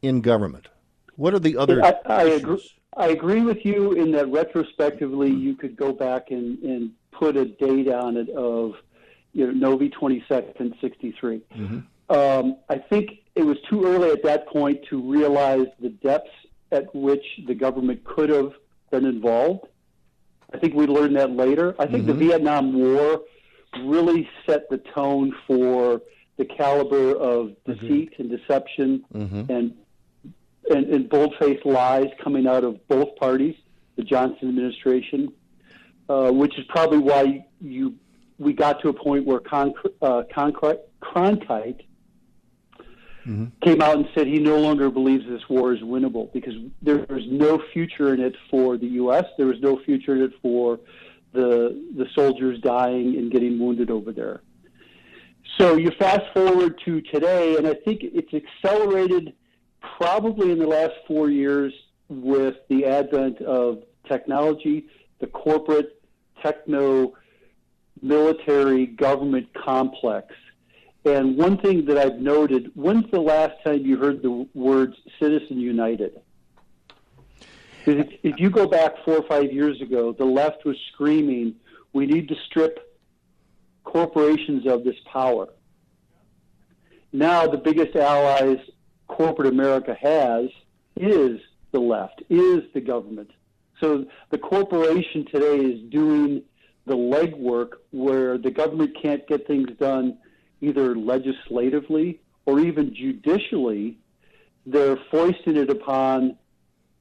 in government? What are the other I, I agree. I agree with you in that retrospectively you could go back and, and put a date on it of you know Novi 22nd 63. Mm-hmm. Um, I think it was too early at that point to realize the depths at which the government could have been involved. I think we learned that later. I think mm-hmm. the Vietnam War really set the tone for the caliber of mm-hmm. deceit mm-hmm. and deception mm-hmm. and, and and bold-faced lies coming out of both parties, the Johnson administration, uh, which is probably why you we got to a point where Con, uh, Cronkite mm-hmm. came out and said he no longer believes this war is winnable because there was no future in it for the U.S. There was no future in it for the the soldiers dying and getting wounded over there. So you fast forward to today, and I think it's accelerated probably in the last four years with the advent of technology, the corporate techno military government complex. And one thing that I've noted when's the last time you heard the words Citizen United? If, you go back four or five years ago, the left was screaming, we need to strip corporations of this power. Now, the biggest allies corporate America has is the left, is the government. So the corporation today is doing the legwork where the government can't get things done either legislatively or even judicially. They're foisting it upon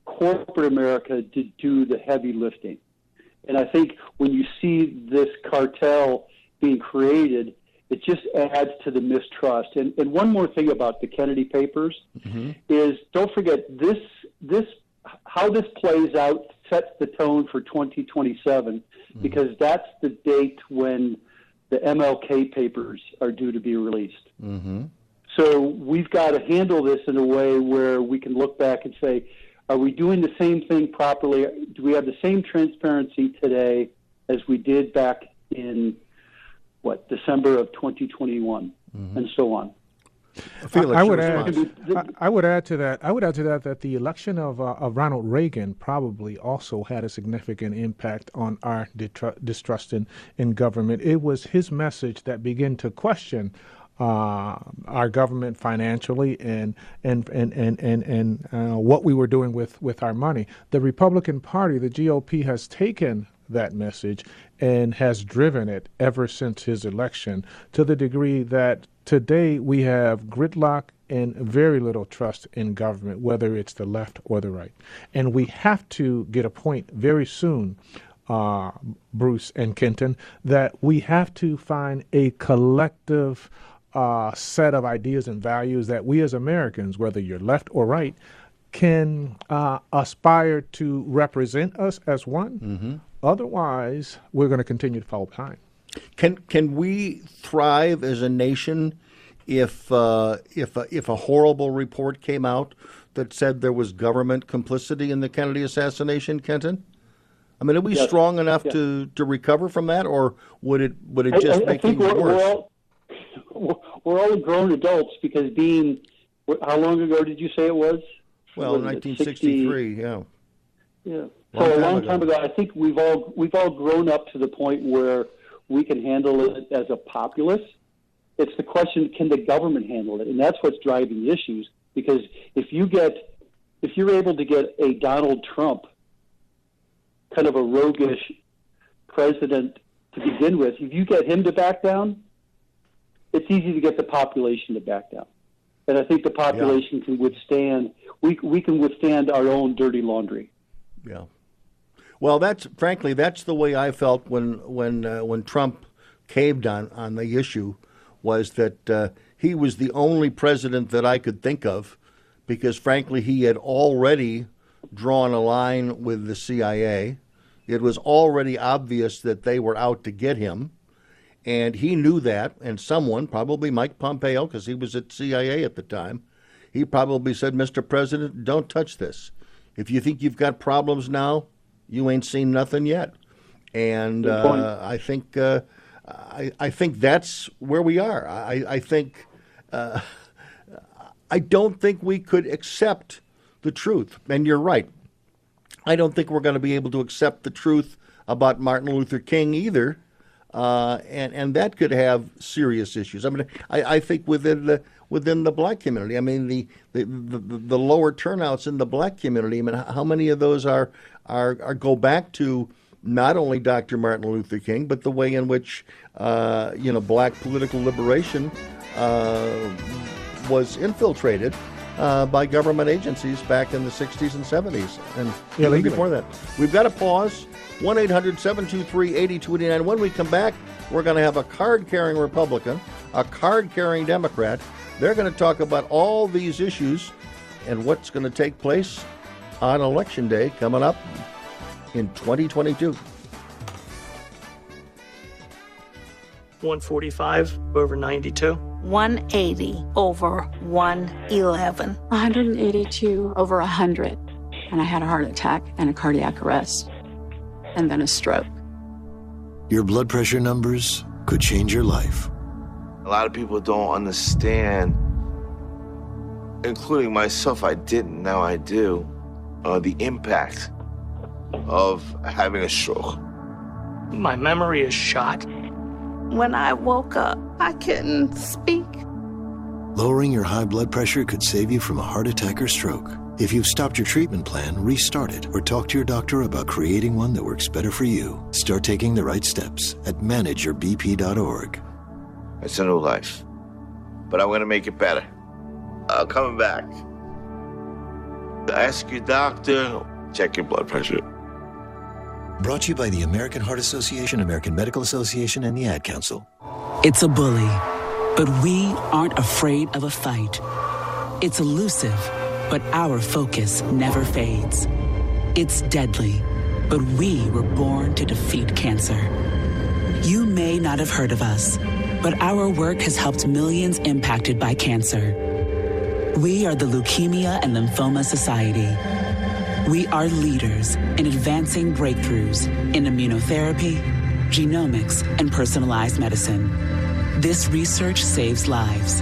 corporate America to do the heavy lifting. And I think when you see this cartel being created, it just adds to the mistrust. And, and one more thing about the Kennedy papers mm-hmm. is don't forget this this how this plays out sets the tone for 2027 mm-hmm. because that's the date when the MLK papers are due to be released. Mm-hmm. So we've got to handle this in a way where we can look back and say, are we doing the same thing properly? Do we have the same transparency today as we did back in what December of 2021, mm-hmm. and so on? Felix, I would add. I, I would add to that. I would add to that that the election of uh, of Ronald Reagan probably also had a significant impact on our distrust in, in government. It was his message that began to question uh, our government financially and and and and and, and uh, what we were doing with with our money. The Republican Party, the GOP, has taken that message and has driven it ever since his election to the degree that today we have gridlock and very little trust in government, whether it's the left or the right. And we have to get a point very soon, uh, Bruce and Kenton, that we have to find a collective uh, set of ideas and values that we as Americans, whether you're left or right, can uh, aspire to represent us as one. Mm-hmm. Otherwise, we're going to continue to fall behind. Can can we thrive as a nation if uh, if a, if a horrible report came out that said there was government complicity in the Kennedy assassination, Kenton? I mean, are we Yes. strong enough Yes. to, to recover from that, or would it would it just I, I make think things we're, worse? We're all, we're- we're all grown adults because being, how long ago did you say it was? Well, Was it 1963, yeah. Yeah. Long So a long ago. time ago, I think we've all we've all grown up to the point where we can handle it as a populace. It's the question: Can the government handle it? And that's what's driving the issues. Because if you get, if you're able to get a Donald Trump, kind of a roguish president to begin with, if you get him to back down, it's easy to get the population to back down. And I think the population can withstand. We we can withstand our own dirty laundry. Yeah. Well, that's frankly that's the way I felt when when uh, when Trump caved on on the issue was that uh, he was the only president that I could think of because frankly he had already drawn a line with the CIA. It was already obvious that they were out to get him. And he knew that, and someone, probably Mike Pompeo, because he was at CIA at the time, he probably said, Mr. President, don't touch this. If you think you've got problems now, you ain't seen nothing yet. And uh, I think uh, I, I think that's where we are. I, I think uh, I don't think we could accept the truth. And you're right. I don't think we're going to be able to accept the truth about Martin Luther King either. Uh, and and that could have serious issues. I mean, I, I think within the within the black community. I mean, the the, the the lower turnouts in the black community. I mean, how many of those are are, are go back to not only Dr. Martin Luther King, but the way in which uh, you know black political liberation uh, was infiltrated uh, by government agencies back in the 60s and 70s and even before that. We've got to pause. 1 800 723 8289. When we come back, we're going to have a card carrying Republican, a card carrying Democrat. They're going to talk about all these issues and what's going to take place on Election Day coming up in 2022. 145 over 92. 180 over 111. 182 over 100. And I had a heart attack and a cardiac arrest. And then a stroke. Your blood pressure numbers could change your life. A lot of people don't understand, including myself. I didn't, now I do, uh, the impact of having a stroke. My memory is shot. When I woke up, I couldn't speak. Lowering your high blood pressure could save you from a heart attack or stroke. If you've stopped your treatment plan, restart it or talk to your doctor about creating one that works better for you. Start taking the right steps at manageyourbp.org. It's a new life. But I'm going to make it better. Uh, coming back. Ask your doctor, check your blood pressure. Brought to you by the American Heart Association, American Medical Association, and the Ad Council. It's a bully, but we aren't afraid of a fight. It's elusive, but our focus never fades. It's deadly, but we were born to defeat cancer. You may not have heard of us, but our work has helped millions impacted by cancer. We are the Leukemia and Lymphoma Society. We are leaders in advancing breakthroughs in immunotherapy, genomics, and personalized medicine. This research saves lives.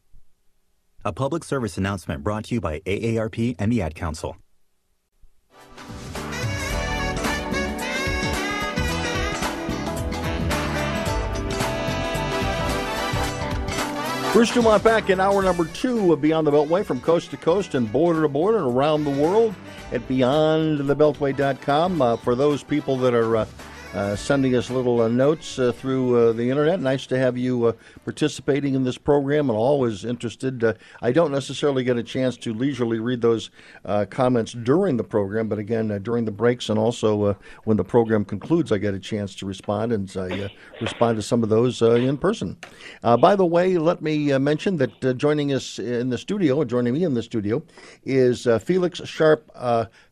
A public service announcement brought to you by AARP and the Ad Council. Bruce DuMont back in hour number two of Beyond the Beltway from coast to coast and border to border and around the world at beyondthebeltway.com. Uh, for those people that are uh, uh, sending us little uh, notes uh, through uh, the internet. Nice to have you uh, participating in this program and always interested. Uh, I don't necessarily get a chance to leisurely read those uh, comments during the program, but again, uh, during the breaks and also when the program concludes, I get a chance to respond and I respond to some of those in person. by the way, let me mention that joining us in the studio, joining me in the studio, is Felix Sharp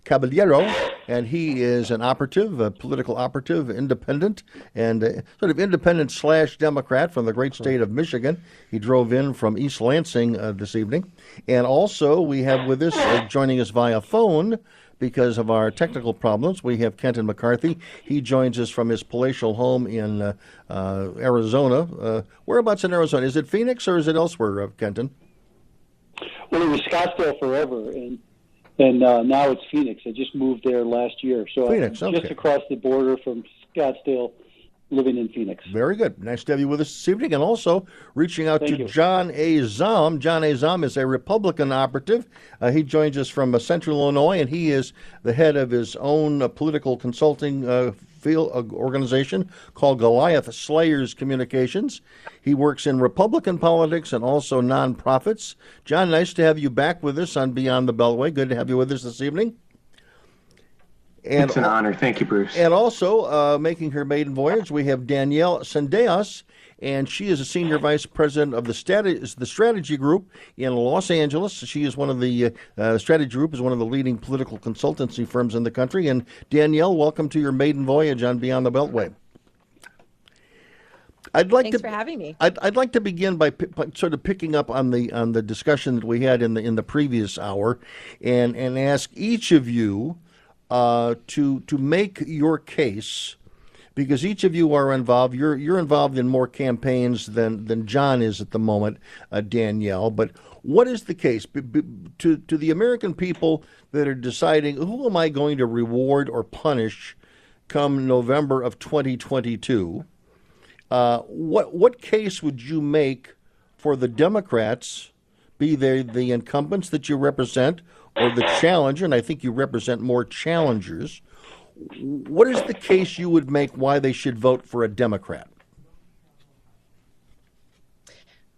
Caballero, and he is an operative, a political operative, independent, and sort of independent slash Democrat from the great state of Michigan. He drove in from East Lansing uh, this evening. And also, we have with us, uh, joining us via phone, because of our technical problems. We have Kenton McCarthy. He joins us from his palatial home in uh, uh, Arizona. Uh, whereabouts in Arizona? Is it Phoenix or is it elsewhere, uh, Kenton? Well, it was Scottsdale forever, and and uh, now it's Phoenix. I just moved there last year, so Phoenix, I'm okay. just across the border from Scottsdale, living in Phoenix. Very good. Nice to have you with us this evening. And also reaching out Thank to you. John A. Zom. John A. Zom is a Republican operative. Uh, he joins us from uh, Central Illinois, and he is the head of his own uh, political consulting uh, field uh, organization called Goliath Slayers Communications. He works in Republican politics and also nonprofits. John, nice to have you back with us on Beyond the Beltway. Good to have you with us this evening. It's an honor. Thank you, Bruce. And also uh, making her maiden voyage, we have Danielle Sendejas, and she is a senior vice president of the, strat- the strategy group in Los Angeles. She is one of the uh, strategy group is one of the leading political consultancy firms in the country. And Danielle, welcome to your maiden voyage on Beyond the Beltway. I'd like Thanks to for having me. I'd, I'd like to begin by, p- by sort of picking up on the on the discussion that we had in the in the previous hour, and and ask each of you uh, to to make your case because each of you are involved. You're you're involved in more campaigns than than John is at the moment, uh, Danielle. But what is the case B- b- to to the American people that are deciding who am I going to reward or punish come November of 2022? Uh, what what case would you make for the Democrats, be they the incumbents that you represent or the challenger? And I think you represent more challengers. What is the case you would make why they should vote for a Democrat?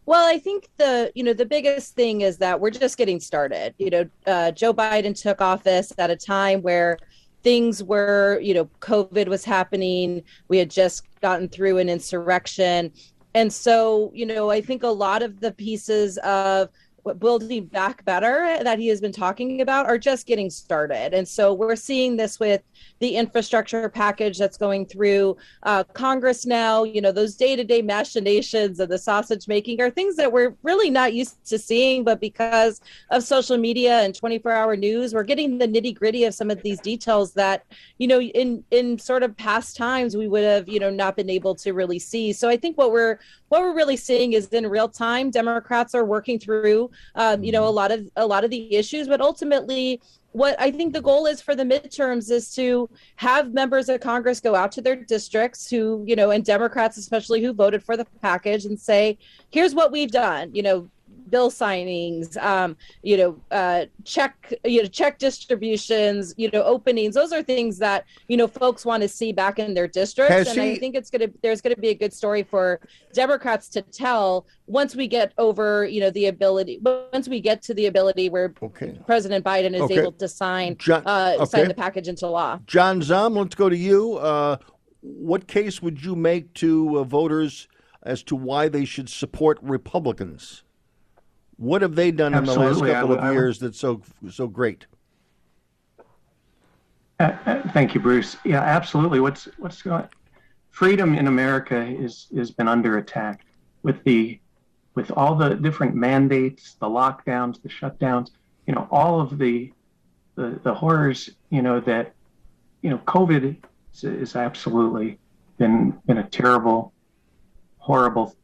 Well, I think the you know the biggest thing is that we're just getting started. You know, uh, Joe Biden took office at a time where things were you know COVID was happening. We had just gotten through an insurrection, and so you know I think a lot of the pieces of building back better that he has been talking about are just getting started. And so we're seeing this with the infrastructure package that's going through uh, Congress now. You know, those day to day machinations of the sausage making are things that we're really not used to seeing, but because of social media and 24 hour news, we're getting the nitty gritty of some of these details that, you know, in, in sort of past times we would have, you know, not been able to really see. So I think what we're, what we're really seeing is in real time, Democrats are working through, um, you know, a lot of, a lot of the issues, but ultimately, what I think the goal is for the midterms is to have members of Congress go out to their districts who, you know, and Democrats especially who voted for the package and say, here's what we've done. You know, bill signings, um, you know, uh, check, you know, check distributions, you know, openings. Those are things that you know folks want to see back in their districts, Has and she- I think it's gonna there's gonna be a good story for Democrats to tell once we get over, you know, the ability once we get to the ability where Okay. President Biden is Okay. able to sign John- uh, okay. sign the package into law. John Zom, let's go to you. Uh, what case would you make to uh, voters as to why they should support Republicans? What have they done in the last couple would- of years that's so so great? Uh, uh, Thank you, Bruce. Yeah, absolutely. What's what's going? Freedom in America is has been under attack with the with all the different mandates, the lockdowns, the shutdowns. You know, all of the the, the horrors. You know that you know COVID is, is absolutely been been a terrible, horrible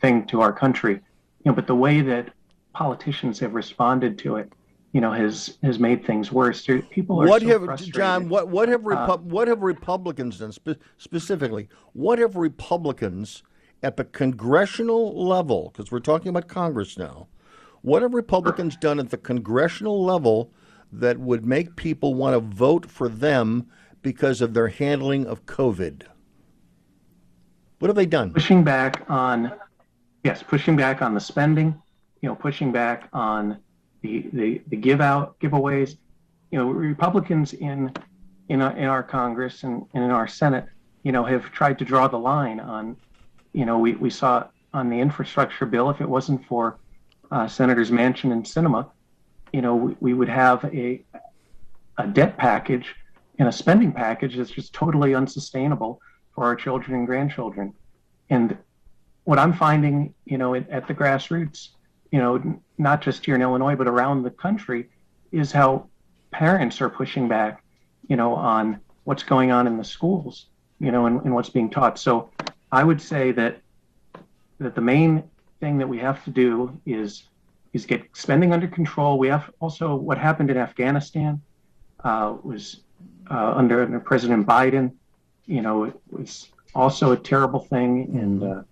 thing to our country. You know, but the way that politicians have responded to it, you know, has has made things worse. People are What so have frustrated. John? What what have Uh, what have Republicans done spe- specifically? What have Republicans at the congressional level? Because we're talking about Congress now. What have Republicans done at the congressional level that would make people want to vote for them because of their handling of COVID? What have they done? pushing back on yes pushing back on the spending you know pushing back on the the, the give out giveaways you know republicans in in our, in our congress and, and in our senate you know have tried to draw the line on you know we, we saw on the infrastructure bill if it wasn't for uh, senators manchin and Sinema you know we, we would have a a debt package and a spending package that's just totally unsustainable for our children and grandchildren. And what I'm finding, you know, at, at the grassroots, you know, not just here in Illinois, but around the country, is how parents are pushing back, you know, on what's going on in the schools, you know, and, and what's being taught. So I would say that that the main thing that we have to do is is get spending under control. We have also what happened in Afghanistan uh, was uh, under, under President Biden. You know, it was also a terrible thing, and uh,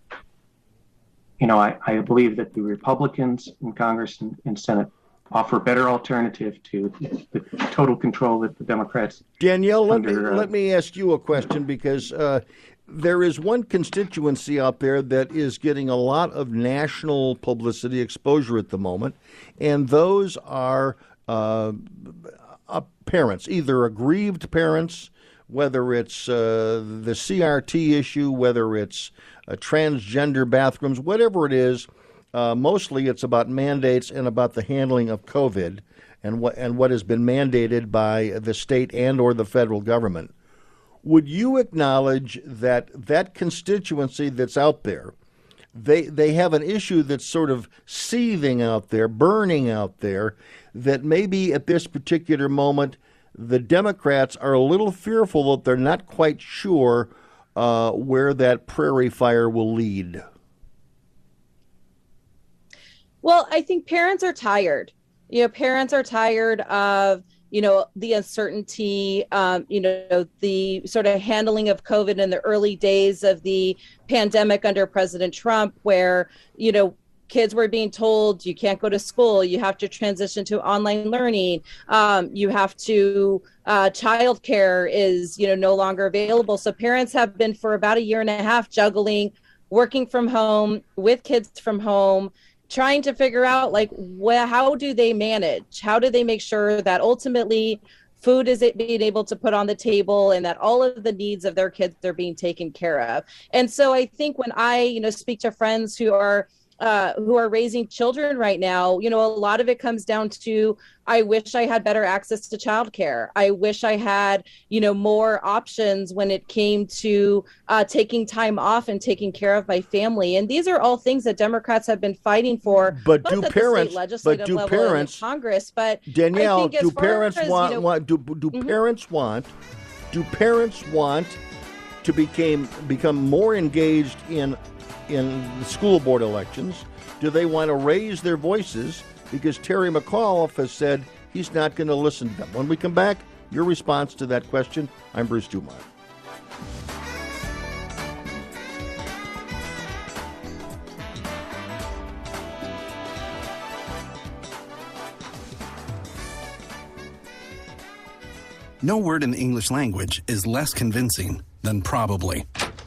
you know, I, I believe that the Republicans in Congress and, and Senate offer a better alternative to the total control that the Democrats. Danielle, let me uh, let me ask you a question because uh, there is one constituency out there that is getting a lot of national publicity exposure at the moment, and those are uh, uh, parents, either aggrieved parents, whether it's uh, the CRT issue, whether it's uh, transgender bathrooms, whatever it is. Uh, mostly, it's about mandates and about the handling of COVID and what and what has been mandated by the state and or the federal government. Would you acknowledge that that constituency that's out there, they they have an issue that's sort of seething out there, burning out there, that maybe at this particular moment the Democrats are a little fearful that they're not quite sure uh, where that prairie fire will lead. Well, I think parents are tired. You know, parents are tired of you know the uncertainty um, you know the sort of handling of covid in the early days of the pandemic under president trump where you know kids were being told you can't go to school. You have to transition to online learning. Um, you have to uh, childcare is you know no longer available. So parents have been for about a year and a half juggling working from home with kids from home trying to figure out like wh- how do they manage? How do they make sure that ultimately food is it being able to put on the table and that all of the needs of their kids are being taken care of? And so i think when i you know speak to friends who are uh, who are raising children right now, you know, a lot of it comes down to I wish I had better access to childcare. I wish I had, you know, more options when it came to uh, taking time off and taking care of my family. And these are all things that Democrats have been fighting for. But do at the state parents- but do level and in parents- Congress? But Danielle, do parents as, you want, know- want do do parents want do parents want to became become more engaged in in the school board elections? Do they want to raise their voices because Terry McAuliffe has said he's not going to listen to them? When we come back, your response to that question. I'm Bruce DuMont. No word in the English language is less convincing than probably.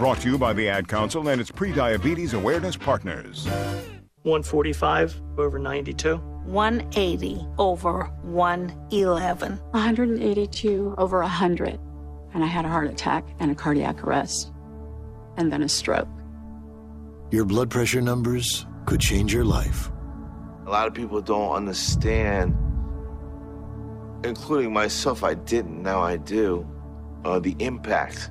Brought to you by the Ad Council and its pre-diabetes awareness partners. 145 over 92. 180 over 111. 182 over 100. And I had a heart attack and a cardiac arrest. And then a stroke. Your blood pressure numbers could change your life. A lot of people don't understand, including myself. I didn't, now I do, uh, the impact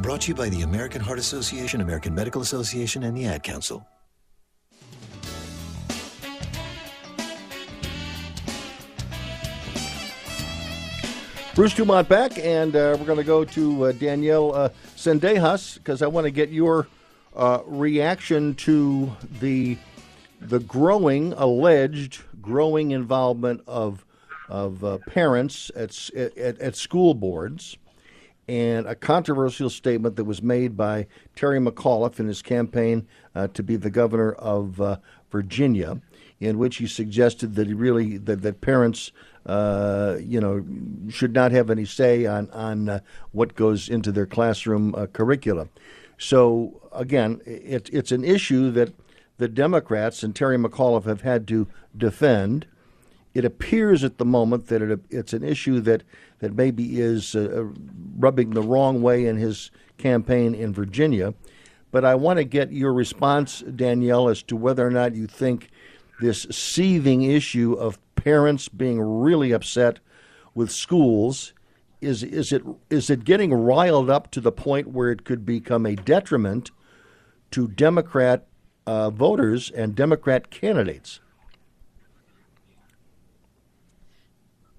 Brought to you by the American Heart Association, American Medical Association, and the Ad Council. Bruce DuMont back, and uh, we're going to go to uh, Danielle uh, Sendejas because I want to get your uh, reaction to the the growing, alleged growing involvement of of uh, parents at, at at school boards, and a controversial statement that was made by Terry McAuliffe in his campaign uh, to be the governor of uh, Virginia, in which he suggested that he really that, that parents, uh, you know, should not have any say on on uh, what goes into their classroom uh, curricula. So again, it, it's an issue that the Democrats and Terry McAuliffe have had to defend. It appears at the moment that it, it's an issue that, that maybe is uh, rubbing the wrong way in his campaign in Virginia. But I want to get your response, Danielle, as to whether or not you think this seething issue of parents being really upset with schools? Is is it is it getting riled up to the point where it could become a detriment to Democrat uh, voters and Democrat candidates?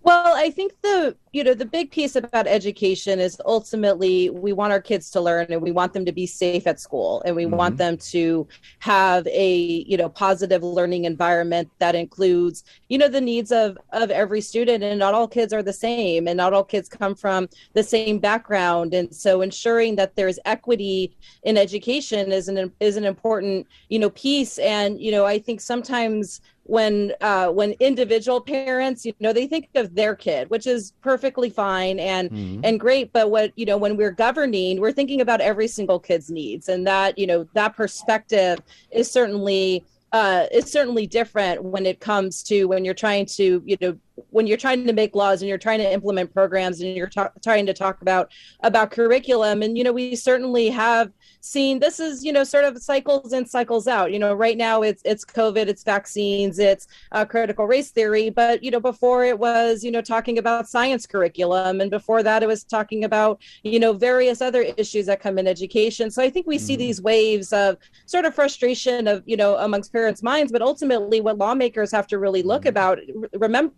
Well, I think the you know the big piece about education is ultimately we want our kids to learn and we want them to be safe at school and we mm-hmm. want them to have a you know positive learning environment that includes you know the needs of of every student and not all kids are the same and not all kids come from the same background and so ensuring that there's equity in education is an is an important you know piece and you know I think sometimes when uh, when individual parents you know they think of their kid which is perfectly fine and mm-hmm. and great but what you know when we're governing we're thinking about every single kid's needs and that you know that perspective is certainly uh, is certainly different when it comes to when you're trying to you know when you're trying to make laws and you're trying to implement programs and you're ta- trying to talk about about curriculum and you know we certainly have seen this is you know sort of cycles in cycles out you know right now it's it's covid it's vaccines it's uh, critical race theory but you know before it was you know talking about science curriculum and before that it was talking about you know various other issues that come in education so i think we mm. see mm-hmm. these waves of sort of frustration of you know amongst parents minds but ultimately what lawmakers have to really look mm. about remember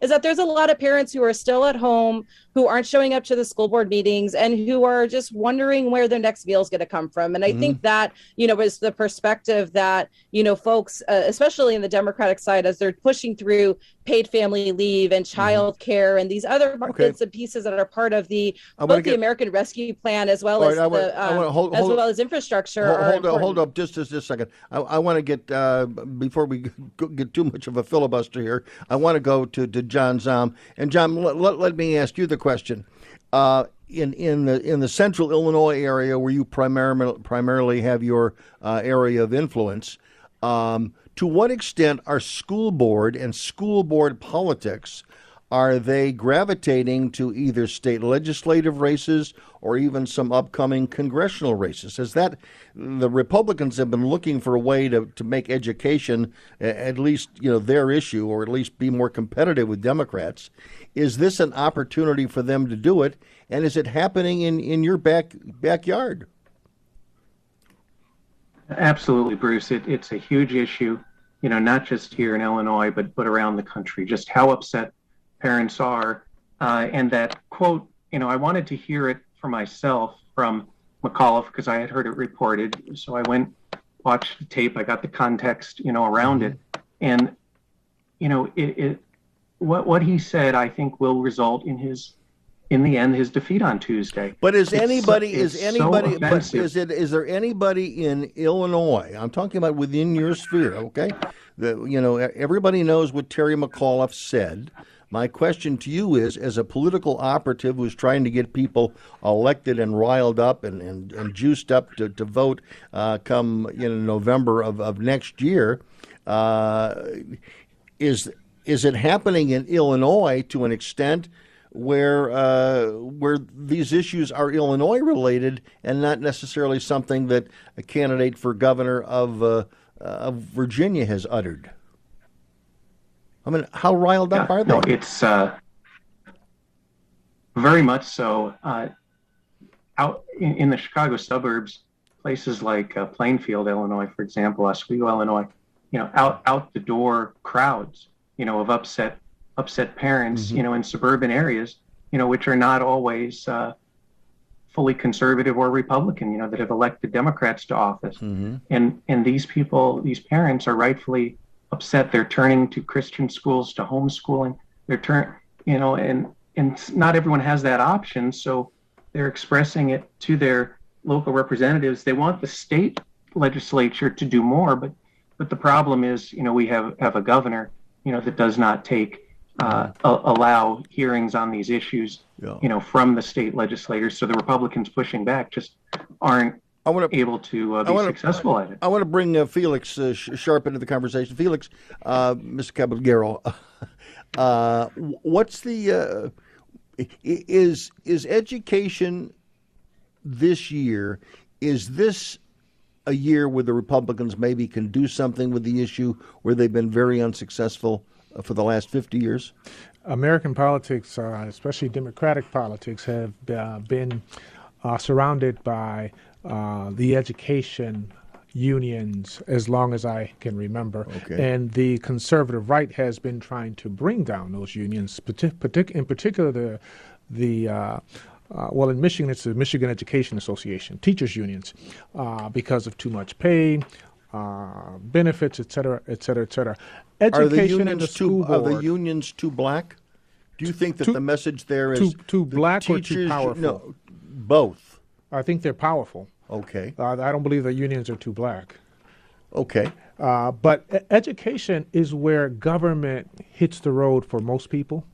is that there's a lot of parents who are still at home who aren't showing up to the school board meetings and who are just wondering where their next meal is going to come from. And I mm-hmm. think that, you know, is the perspective that, you know, folks, uh, especially in the Democratic side, as they're pushing through paid family leave and child mm-hmm. care and these other okay. bits and pieces that are part of the both get... the American Rescue Plan as well right, as want, the, uh, hold, as well as infrastructure. Hold, hold, up, hold up just, just, just a second. I, I want to get uh, before we get too much of a filibuster here. I want to go to, to John Zahm and John. Let, let, let me ask you the question. Uh, in in the in the central Illinois area where you primarily primarily have your uh, area of influence, um, to what extent are school board and school board politics are they gravitating to either state legislative races or even some upcoming congressional races? Is that the Republicans have been looking for a way to, to make education at least you know their issue or at least be more competitive with Democrats? Is this an opportunity for them to do it? And is it happening in, in your back backyard? Absolutely, Bruce. It, it's a huge issue, you know, not just here in Illinois, but but around the country. Just how upset parents are, uh, and that quote. You know, I wanted to hear it for myself from McAuliffe because I had heard it reported. So I went, watched the tape. I got the context, you know, around mm-hmm. it, and you know, it, it what what he said, I think, will result in his in the end his defeat on Tuesday. But is it's, anybody is anybody so but is it is there anybody in Illinois? I'm talking about within your sphere, okay? The you know everybody knows what Terry McAuliffe said. My question to you is as a political operative who's trying to get people elected and riled up and, and, and juiced up to, to vote uh, come know November of, of next year, uh, is is it happening in Illinois to an extent where uh, where these issues are Illinois related and not necessarily something that a candidate for governor of uh, of Virginia has uttered? I mean, how riled up yeah, are they? No, it's uh, very much so. Uh, out in, in, the Chicago suburbs, places like uh, Plainfield, Illinois, for example, Oswego, Illinois, you know, out out the door crowds you know, of upset upset parents, mm-hmm. you know, in suburban areas, you know, which are not always uh, fully conservative or Republican, you know, that have elected Democrats to office. Mm-hmm. And and these people, these parents are rightfully upset. They're turning to Christian schools, to homeschooling. They're turn, you know, and and not everyone has that option, so they're expressing it to their local representatives. They want the state legislature to do more, but but the problem is, you know, we have have a governor you know, that does not take uh, a- allow hearings on these issues, yeah. you know, from the state legislators. So the Republicans pushing back just aren't I wanna, be able to uh, be wanna, successful at it. I want to bring uh, Felix uh, Sharp into the conversation. Felix, uh, Mr. Caballero, uh, what's the uh, is is education this year? Is this a year where the Republicans maybe can do something with the issue where they've been very unsuccessful uh, for the last 50 years? American politics, uh, especially Democratic politics, have uh, been uh, surrounded by uh, the education unions as long as I can remember. Okay. And the conservative right has been trying to bring down those unions, in particular the the uh, uh, well, in Michigan, it's the Michigan Education Association, teachers unions, uh, because of too much pay, uh, benefits, et cetera, et cetera, et cetera. Are the Education in the unions too school are the unions too black? Do you think that Too- the message there is too- too the black or too powerful? No, both. I think they're powerful. Okay. Uh, I don't believe the unions are too black. Okay. Uh, but education is where government hits the road for most people.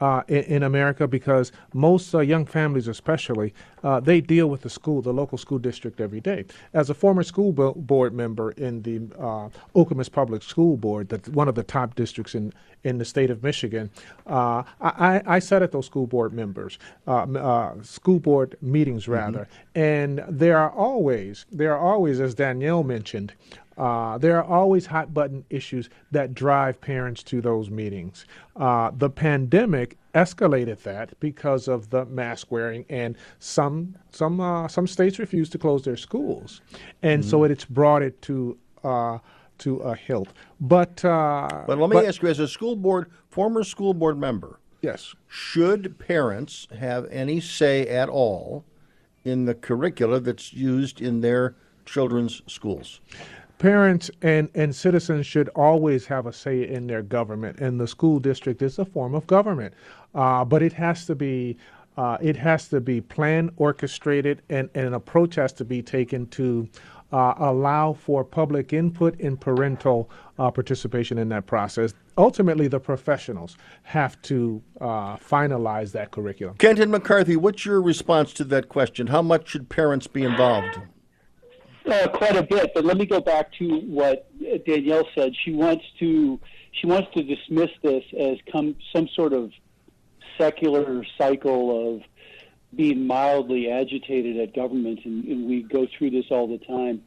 Uh, in, in America, because most uh, young families, especially, uh, they deal with the school, the local school district, every day. As a former school bo- board member in the uh, Okemos Public School Board, that's one of the top districts in, in the state of Michigan, uh, I, I I sat at those school board members, uh, uh, school board meetings rather, and there are always, there are always, as Danielle mentioned, uh, there are always hot button issues that drive parents to those meetings. Uh, the pandemic escalated that because of the mask wearing, and some some uh, some states refused to close their schools, and so Mhm. it's brought it to uh, to a hilt. But uh, But let me ask you, as a school board, former school board member, yes, should parents have any say at all in the curricula that's used in their children's schools? Parents and, and citizens should always have a say in their government, and the school district is a form of government. Uh, but it has to be uh, it has to be planned, orchestrated, and, and an approach has to be taken to uh, allow for public input and parental uh, participation in that process. Ultimately, the professionals have to uh, finalize that curriculum. Kenton McCarthy, what's your response to that question? How much should parents be involved? Uh, quite a bit, but let me go back to what Danielle said. She wants to she wants to dismiss this as come some sort of secular cycle of being mildly agitated at government, and, and we go through this all the time.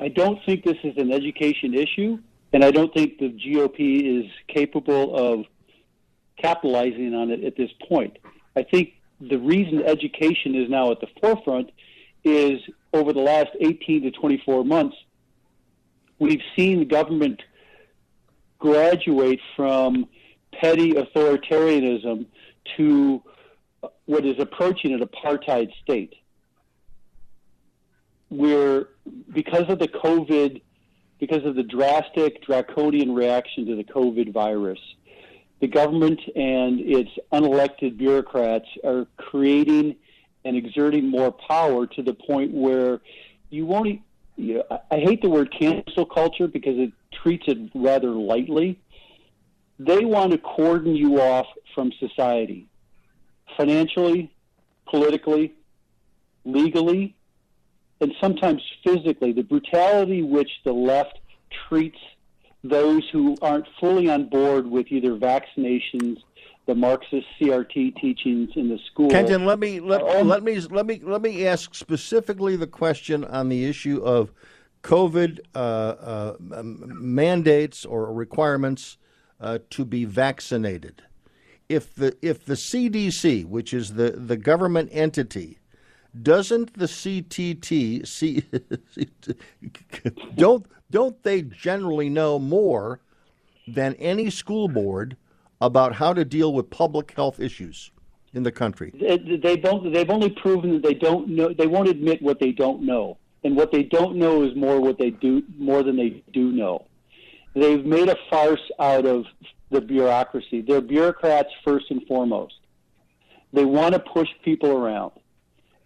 I don't think this is an education issue, and I don't think the GOP is capable of capitalizing on it at this point. I think the reason education is now at the forefront is over the last 18 to 24 months, we've seen the government graduate from petty authoritarianism to what is approaching an apartheid state. Where, because of the COVID, because of the drastic draconian reaction to the COVID virus, the government and its unelected bureaucrats are creating and exerting more power to the point where you won't. You know, I hate the word cancel culture because it treats it rather lightly. They want to cordon you off from society, financially, politically, legally, and sometimes physically. The brutality which the left treats those who aren't fully on board with either vaccinations, the Marxist CRT teachings in the school. Kenton, let me let, let me let me let me ask specifically the question on the issue of COVID uh, uh, mandates or requirements uh, to be vaccinated. If the if the CDC, which is the, the government entity, doesn't the CTT see, don't don't they generally know more than any school board about how to deal with public health issues in the country? They- They've they've only proven that they don't know. They won't admit what they don't know, and what they don't know is more what they do more than they do know. They've made a farce out of the bureaucracy. They're bureaucrats first and foremost. They want to push people around.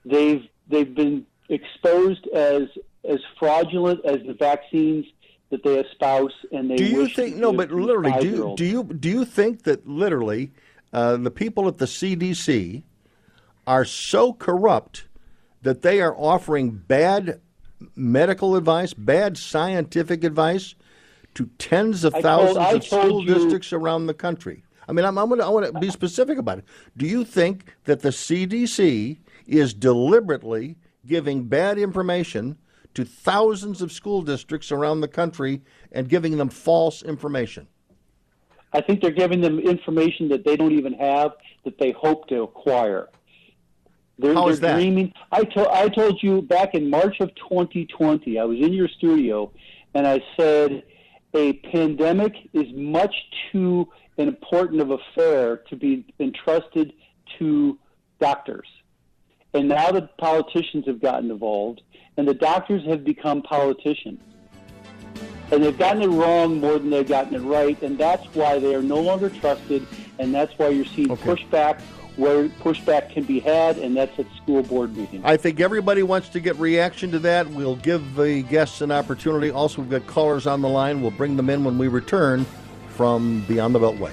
They've they've been exposed as as fraudulent as the vaccines that they espouse, and they do you think no? But literally, do you, do you do you think that literally uh, the people at the CDC are so corrupt that they are offering bad medical advice, bad scientific advice to tens of I told- thousands I of school you- districts around the country? I mean, I'm, I'm gonna, I want to be specific about it. Do you think that the CDC is deliberately giving bad information to thousands of school districts around the country and giving them false information? I think they're giving them information that they don't even have that they hope to acquire. They're, How they're that? dreaming. I told I told you back in March of 2020. I was in your studio, and I said a pandemic is much too important of affair to be entrusted to doctors. And now the politicians have gotten involved, and the doctors have become politicians. And they've gotten it wrong more than they've gotten it right, and that's why they are no longer trusted, and that's why you're seeing pushback where pushback can be had, and that's at school board meetings. I think everybody wants to get reaction to that. We'll give the guests an opportunity. Also, we've got callers on the line. We'll bring them in when we return from Beyond the Beltway.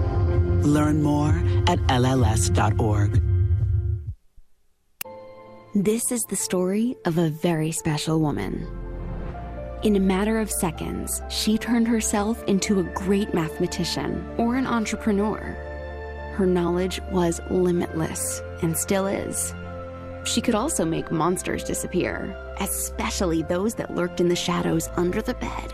Learn more at LLS.org. This is the story of a very special woman. In a matter of seconds, she turned herself into a great mathematician or an entrepreneur. Her knowledge was limitless and still is. She could also make monsters disappear, especially those that lurked in the shadows under the bed.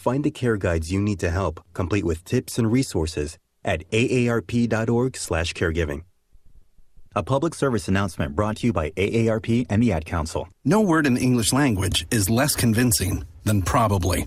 Find the care guides you need to help, complete with tips and resources at aarp.org/caregiving. A public service announcement brought to you by AARP and the Ad Council. No word in the English language is less convincing than probably.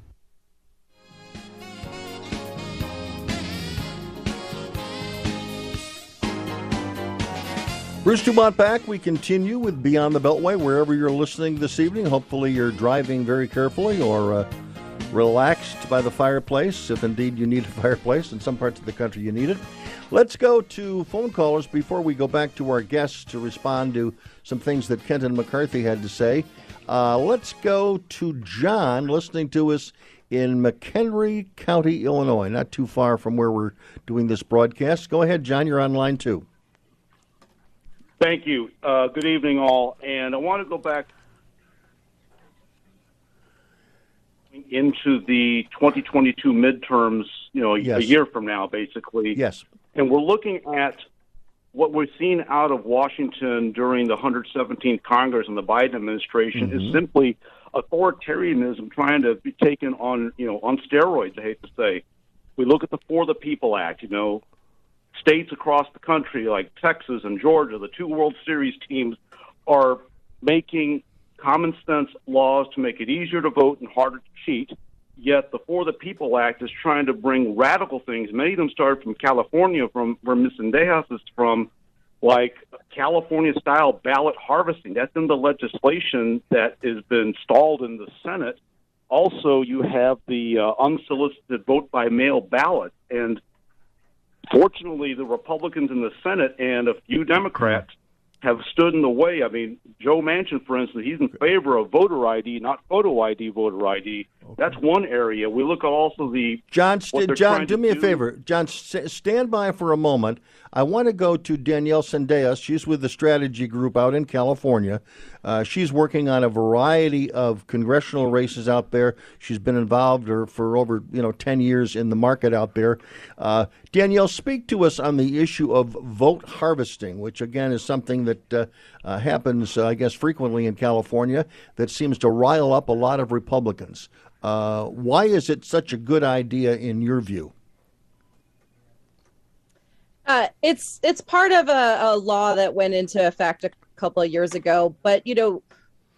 Bruce DuMont back. We continue with Beyond the Beltway, wherever you're listening this evening. Hopefully, you're driving very carefully or uh, relaxed by the fireplace, if indeed you need a fireplace. In some parts of the country, you need it. Let's go to phone callers before we go back to our guests to respond to some things that Kenton McCarthy had to say. Uh, let's go to John, listening to us in McHenry County, Illinois, not too far from where we're doing this broadcast. Go ahead, John. You're on line two. Thank you. Uh, good evening, all. And I want to go back into the 2022 midterms, you know, a- Yes. a year from now, basically. Yes. And we're looking at what we've seen out of Washington during the 117th Congress and the Biden administration Mhm. is simply authoritarianism trying to be taken on, you know, on steroids, I hate to say. we look at the For the People Act. You know, states across the country like Texas and Georgia, the two World Series teams, are making common sense laws to make it easier to vote and harder to cheat. Yet the For the People Act is trying to bring radical things. Many of them started from California, from where Ms. Sendejas is from, like California style ballot harvesting. That's in the legislation that has been stalled in the Senate. Also, you have the uh, unsolicited vote by mail ballot. And fortunately, the Republicans in the Senate and a few Democrats have stood in the way. I mean, Joe Manchin, for instance, he's in favor of voter ID, not photo ID voter ID. That's one area. We look at also the John, st- John, do me a favor. John, s- stand by for a moment. I want to go to Danielle Sendejas. She's with the strategy group out in California. Uh, she's working on a variety of congressional races out there. She's been involved or for over you know ten years in the market out there. Uh, Danielle, speak to us on the issue of vote harvesting, which again is something that uh, uh, happens, uh, I guess, frequently in California. That seems to rile up a lot of Republicans. Uh, why is it such a good idea in your view? Uh, it's it's part of a, a law that went into effect a couple of years ago, but you know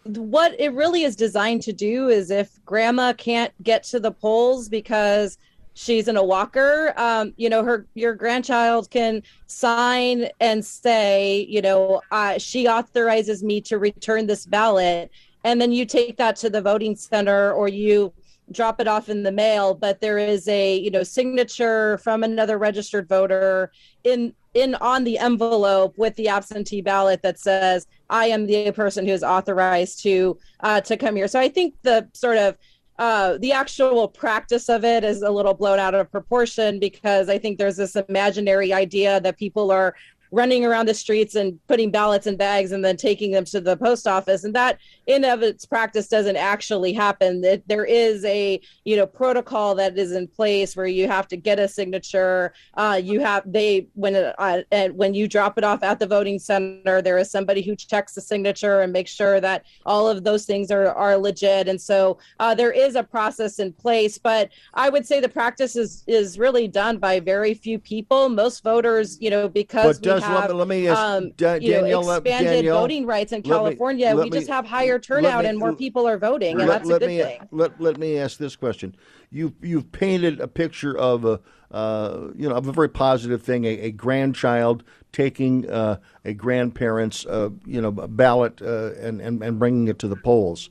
what it really is designed to do is if grandma can't get to the polls because she's in a walker um, you know her your grandchild can sign and say you know uh, she authorizes me to return this ballot. And then you take that to the voting center or you drop it off in the mail. But there is a you know signature from another registered voter in in on the envelope with the absentee ballot that says i am the person who is authorized to uh, to come here. So i think the sort of uh, the actual practice of it is a little blown out of proportion because I think there's this imaginary idea that people are running around the streets and putting ballots in bags and then taking them to the post office. And that in of its practice doesn't actually happen. There is a you know protocol that is in place where you have to get a signature. Uh, you have they when uh, and when you drop it off at the voting center there is somebody who checks the signature and makes sure that all of those things are are legit. And so uh, there is a process in place but i would say the practice is is really done by very few people. Most voters you know because But let have me- let me ask um, Da- you know, Danielle, let- expanded Danielle, voting rights in let me- California. we me- just have higher turnout me- and more people are voting, and let, that's a good me, thing. Let, let me ask this question. You've, you've painted a picture of a, uh, you know, of a very positive thing, a, a grandchild taking uh, a grandparent's, uh, you know, ballot uh, and, and, and bringing it to the polls.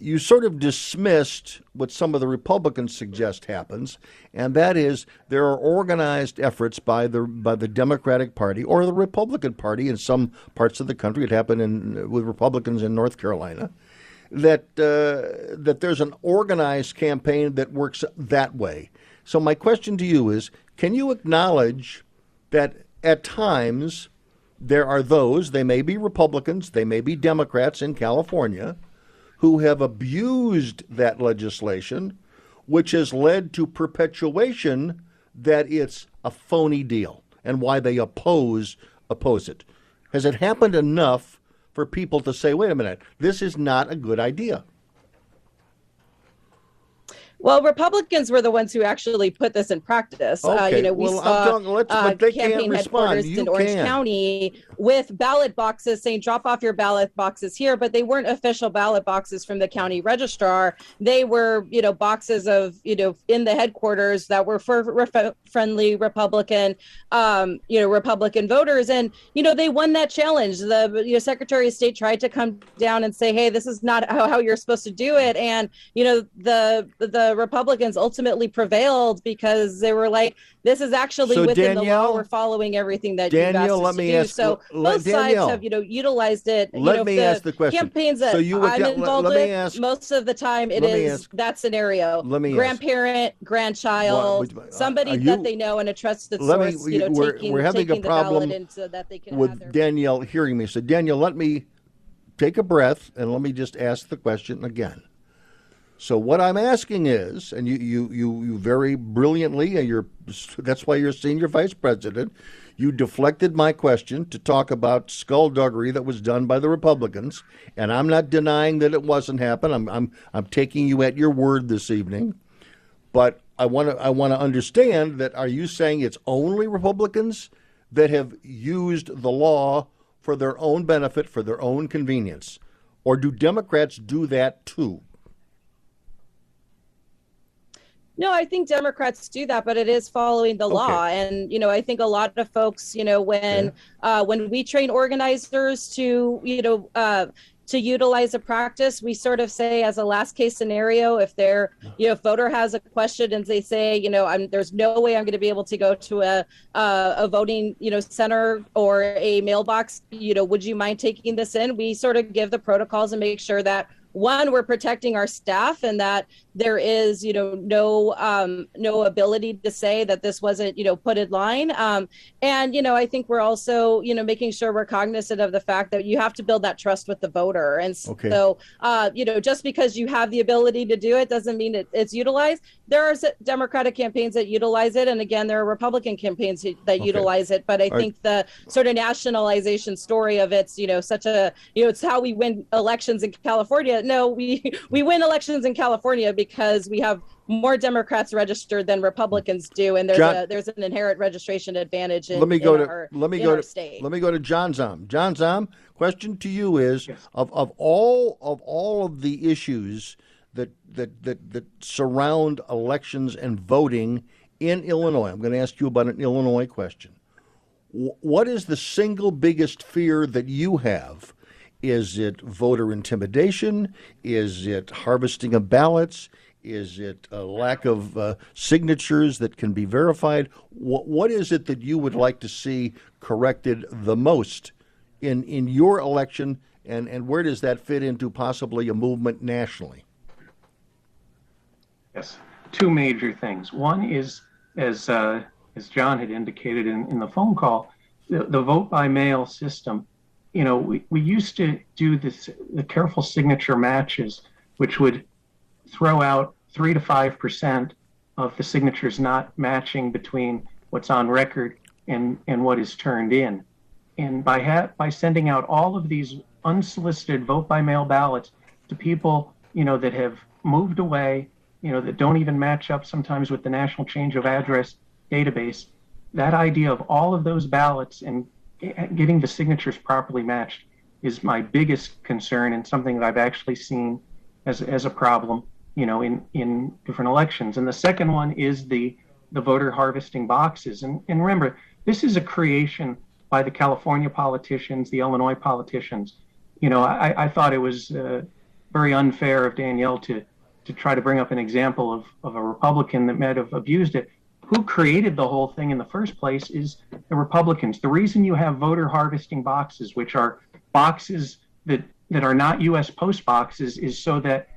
You sort of dismissed what some of the Republicans suggest happens, and that is there are organized efforts by the by the Democratic Party or the Republican Party in some parts of the country. It happened in with Republicans in North Carolina that uh, that there's an organized campaign that works that way. So my question to you is: Can you acknowledge that at times there are those, they may be Republicans, they may be Democrats in California, who have abused that legislation, which has led to perpetuation that it's a phony deal and why they oppose oppose it. Has it happened enough for people to say, wait a minute, this is not a good idea? Well, Republicans were the ones who actually put this in practice. Uh, you know, we well, saw talking- uh, campaign headquarters You in Orange can. County with ballot boxes saying "drop off your ballot boxes here," but they weren't official ballot boxes from the county registrar. They were, you know, boxes of, you know, in the headquarters that were for friendly Republican, um, you know, Republican voters, and you know, they won that challenge. The you know, Secretary of State tried to come down and say, "Hey, this is not how, how you're supposed to do it," and you know, the the Republicans ultimately prevailed because they were like, "This is actually So, within the law. We're following everything that Danielle, let to me do." ask- so let- both Danielle, sides have, you know, utilized it. you let know, me the ask the question. Campaigns that So you would I'm let- involved let me with, ask- most of the time it let is ask- that scenario. let me ask- grandparent, grandchild, What- uh, somebody you- that they know and a trusted Let me- source. you know, we're- taking, we're having a taking the problem so that they can with Danielle hearing me. So, Danielle, let me take a breath and let me just ask the question again. So, what I'm asking is, and you, you, you, you very brilliantly, and you're that's why you're senior vice president. You deflected my question to talk about skullduggery that was done by the Republicans, and I'm not denying that it wasn't happen. I'm, I'm, I'm taking you at your word this evening. But I want to I want to understand that. Are you saying it's only Republicans that have used the law for their own benefit, for their own convenience, or do Democrats do that too? No, I think Democrats do that, but it is following the law. And you know, I think a lot of folks, you know, when uh, when we train organizers to, you know, uh, to utilize a practice, we sort of say as a last case scenario, if they're, you know, voter has a question and they say, you know, I'm there's no way I'm going to be able to go to a uh, a voting, you know, center or a mailbox, you know, would you mind taking this in? We sort of give the protocols and make sure that one we're protecting our staff and that there is you know no um no ability to say that this wasn't you know put in line um and you know i think we're also you know making sure we're cognizant of the fact that you have to build that trust with the voter and Okay. so uh you know just because you have the ability to do it doesn't mean it, it's utilized there are democratic campaigns that utilize it and again there are republican campaigns that Okay. utilize it but i All right. think the sort of nationalization story of it's you know such a you know it's how we win elections in California. No, we we win elections in California because we have more Democrats registered than Republicans do, and there's John- a there's an inherent registration advantage. In, let me go in to our, let me go to state. let me go to John Zom. John Zom, question to you is of, of all of all of the issues that that that that surround elections and voting in Illinois. I'm going to ask you about an Illinois question. What is the single biggest fear that you have? Is it voter intimidation? Is it harvesting of ballots? Is it a lack of uh, signatures that can be verified? What, what is it that you would like to see corrected the most in, in your election, and, and where does that fit into possibly a movement nationally? Yes, two major things. One is, as uh, as John had indicated in, in the phone call, the, the vote by mail system. You know, we, we used to do this the careful signature matches, which would throw out three to five percent of the signatures not matching between what's on record and and what is turned in. And by ha- by sending out all of these unsolicited vote by mail ballots to people, you know, that have moved away, you know, that don't even match up sometimes with the National Change of Address database, that idea of all of those ballots and getting the signatures properly matched is my biggest concern and something that I've actually seen as, as a problem, you know, in, in different elections. And the second one is the, the voter harvesting boxes. And, and remember, this is a creation by the California politicians, the Illinois politicians. You know, I, I thought it was uh, very unfair of Danielle to, to try to bring up an example of, of a Republican that might have abused it. Who created the whole thing in the first place is the Republicans. The reason you have voter harvesting boxes, which are boxes that, that are not U.S. post boxes, is so that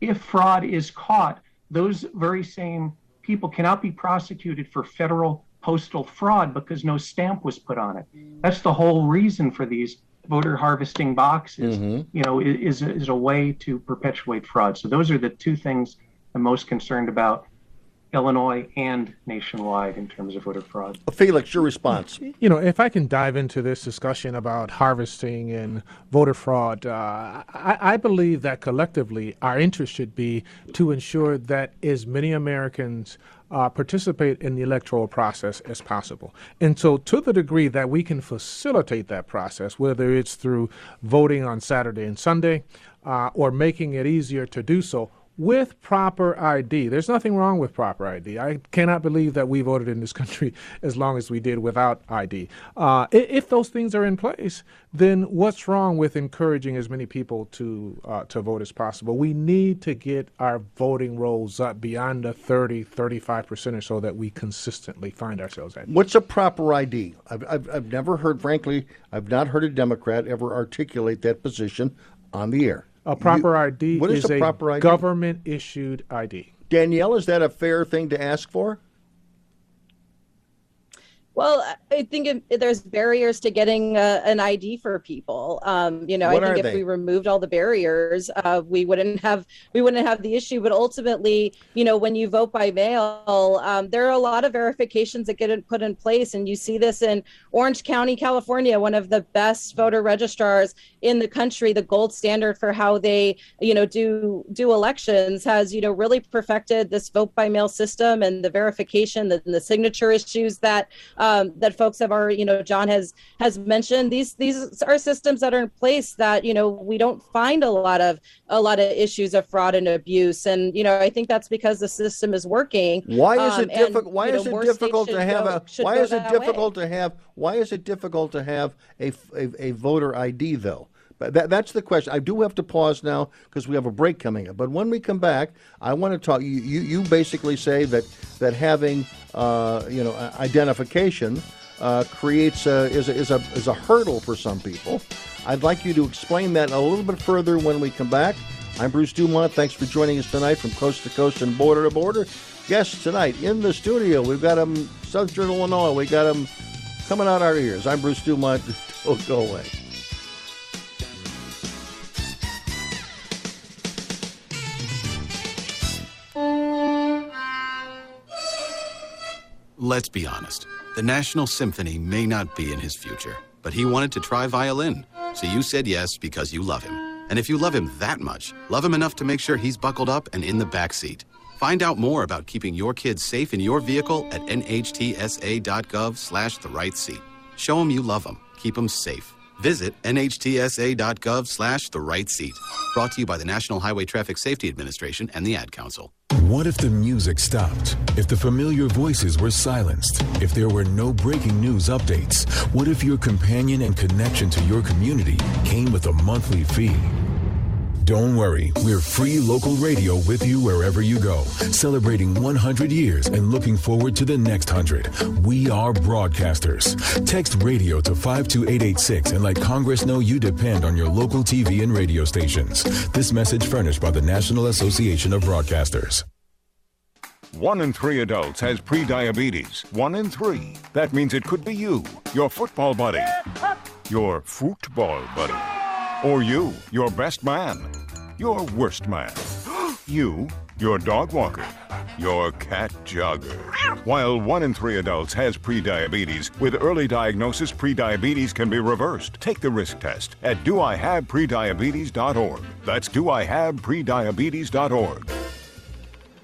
if fraud is caught, those very same people cannot be prosecuted for federal postal fraud because no stamp was put on it. That's the whole reason for these voter harvesting boxes. Mm-hmm. You know, i- is is a way to perpetuate fraud. So those are the two things I'm most concerned about, Illinois and nationwide in terms of voter fraud. Felix, your response. You know, if I can dive into this discussion about harvesting and voter fraud, uh, I, I believe that collectively our interest should be to ensure that as many Americans uh, participate in the electoral process as possible. And so, to the degree that we can facilitate that process, whether it's through voting on Saturday and Sunday uh, or making it easier to do so, with proper ID. There's nothing wrong with proper ID. I cannot believe that we voted in this country as long as we did without ID. Uh, if those things are in place, then what's wrong with encouraging as many people to uh, to vote as possible? We need to get our voting rolls up beyond the 30, 35 percent or so that we consistently find ourselves at. What's a proper ID? I've, I've, I've never heard, frankly, I've not heard a Democrat ever articulate that position on the air. A proper ID what is, is a a proper ID? government issued ID. Danielle, is that a fair thing to ask for? Well, I think if, there's barriers to getting uh, an ID for people. Um, you know, What I think if they? we removed all the barriers, uh, we wouldn't have we wouldn't have the issue. But ultimately, you know, when you vote by mail, um, there are a lot of verifications that get put in place, and you see this in Orange County, California, one of the best voter registrars in the country. The gold standard for how they, you know, do do elections has you know really perfected this vote by mail system and the verification, and the signature issues that um, that folks have already, you know, John has has mentioned. These these are systems that are in place that you know we don't find a lot of a lot of issues of fraud and abuse, and you know I think that's because the system is working. Why is Um, it and, difficult? Why you know, is it difficult to have go- a? Why is it that way. difficult to have? Why is it difficult to have a, a- a voter ID though? But that, that's the question. I do have to pause now because we have a break coming up. But when we come back, I want to talk. You you, you basically say that that having uh, you know identification uh, creates a, is a, is a is a hurdle for some people. I'd like you to explain that a little bit further when we come back. I'm Bruce DuMont. Thanks for joining us tonight from coast to coast and border to border. Guests tonight in the studio. We've got them Southern Illinois. We got them coming out our ears. I'm Bruce DuMont. Don't go away. Let's be honest. The National Symphony may not be in his future, but he wanted to try violin. So you said yes because you love him. And if you love him that much, love him enough to make sure he's buckled up and in the back seat. Find out more about keeping your kids safe in your vehicle at nhtsa.gov slash the right seat. Show them you love them. Keep them safe. Visit nhtsa.gov slash the right seat. Brought to you by the National Highway Traffic Safety Administration and the Ad Council. What if the music stopped? If the familiar voices were silenced? If there were no breaking news updates? What if your companion and connection to your community came with a monthly fee? Don't worry, we're free local radio with you wherever you go, celebrating 100 years and looking forward to the next 100. We are broadcasters. Text radio to 52886 and let Congress know you depend on your local TV and radio stations. This message furnished by the National Association of Broadcasters. One in three adults has prediabetes. One in three. That means it could be you, your football buddy, your football buddy, or you, your best man, your worst man, you, your dog walker, your cat jogger. While one in three adults has prediabetes, with early diagnosis, prediabetes can be reversed. Take the risk test at doihaveprediabetes.org. That's doihaveprediabetes.org.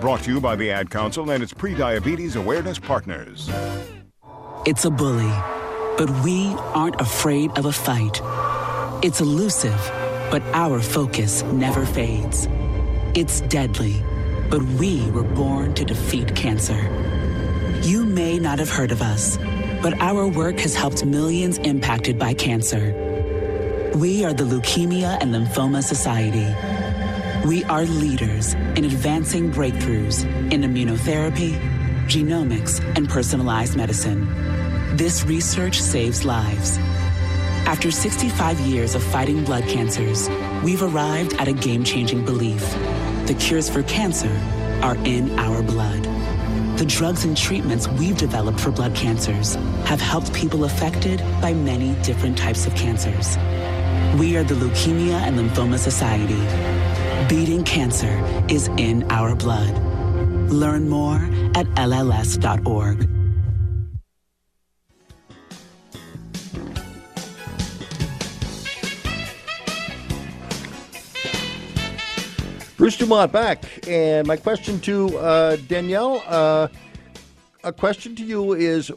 Brought to you by the Ad Council and its prediabetes awareness partners. It's a bully, but we aren't afraid of a fight. It's elusive, but our focus never fades. It's deadly, but we were born to defeat cancer. You may not have heard of us, but our work has helped millions impacted by cancer. We are the Leukemia and Lymphoma Society. We are leaders in advancing breakthroughs in immunotherapy, genomics, and personalized medicine. This research saves lives. After 65 years of fighting blood cancers, we've arrived at a game changing belief. The cures for cancer are in our blood. The drugs and treatments we've developed for blood cancers have helped people affected by many different types of cancers. We are the Leukemia and Lymphoma Society. Beating cancer is in our blood. Learn more at LLS.org. Bruce DuMont back, and my question to uh, Danielle, uh, a question to you is,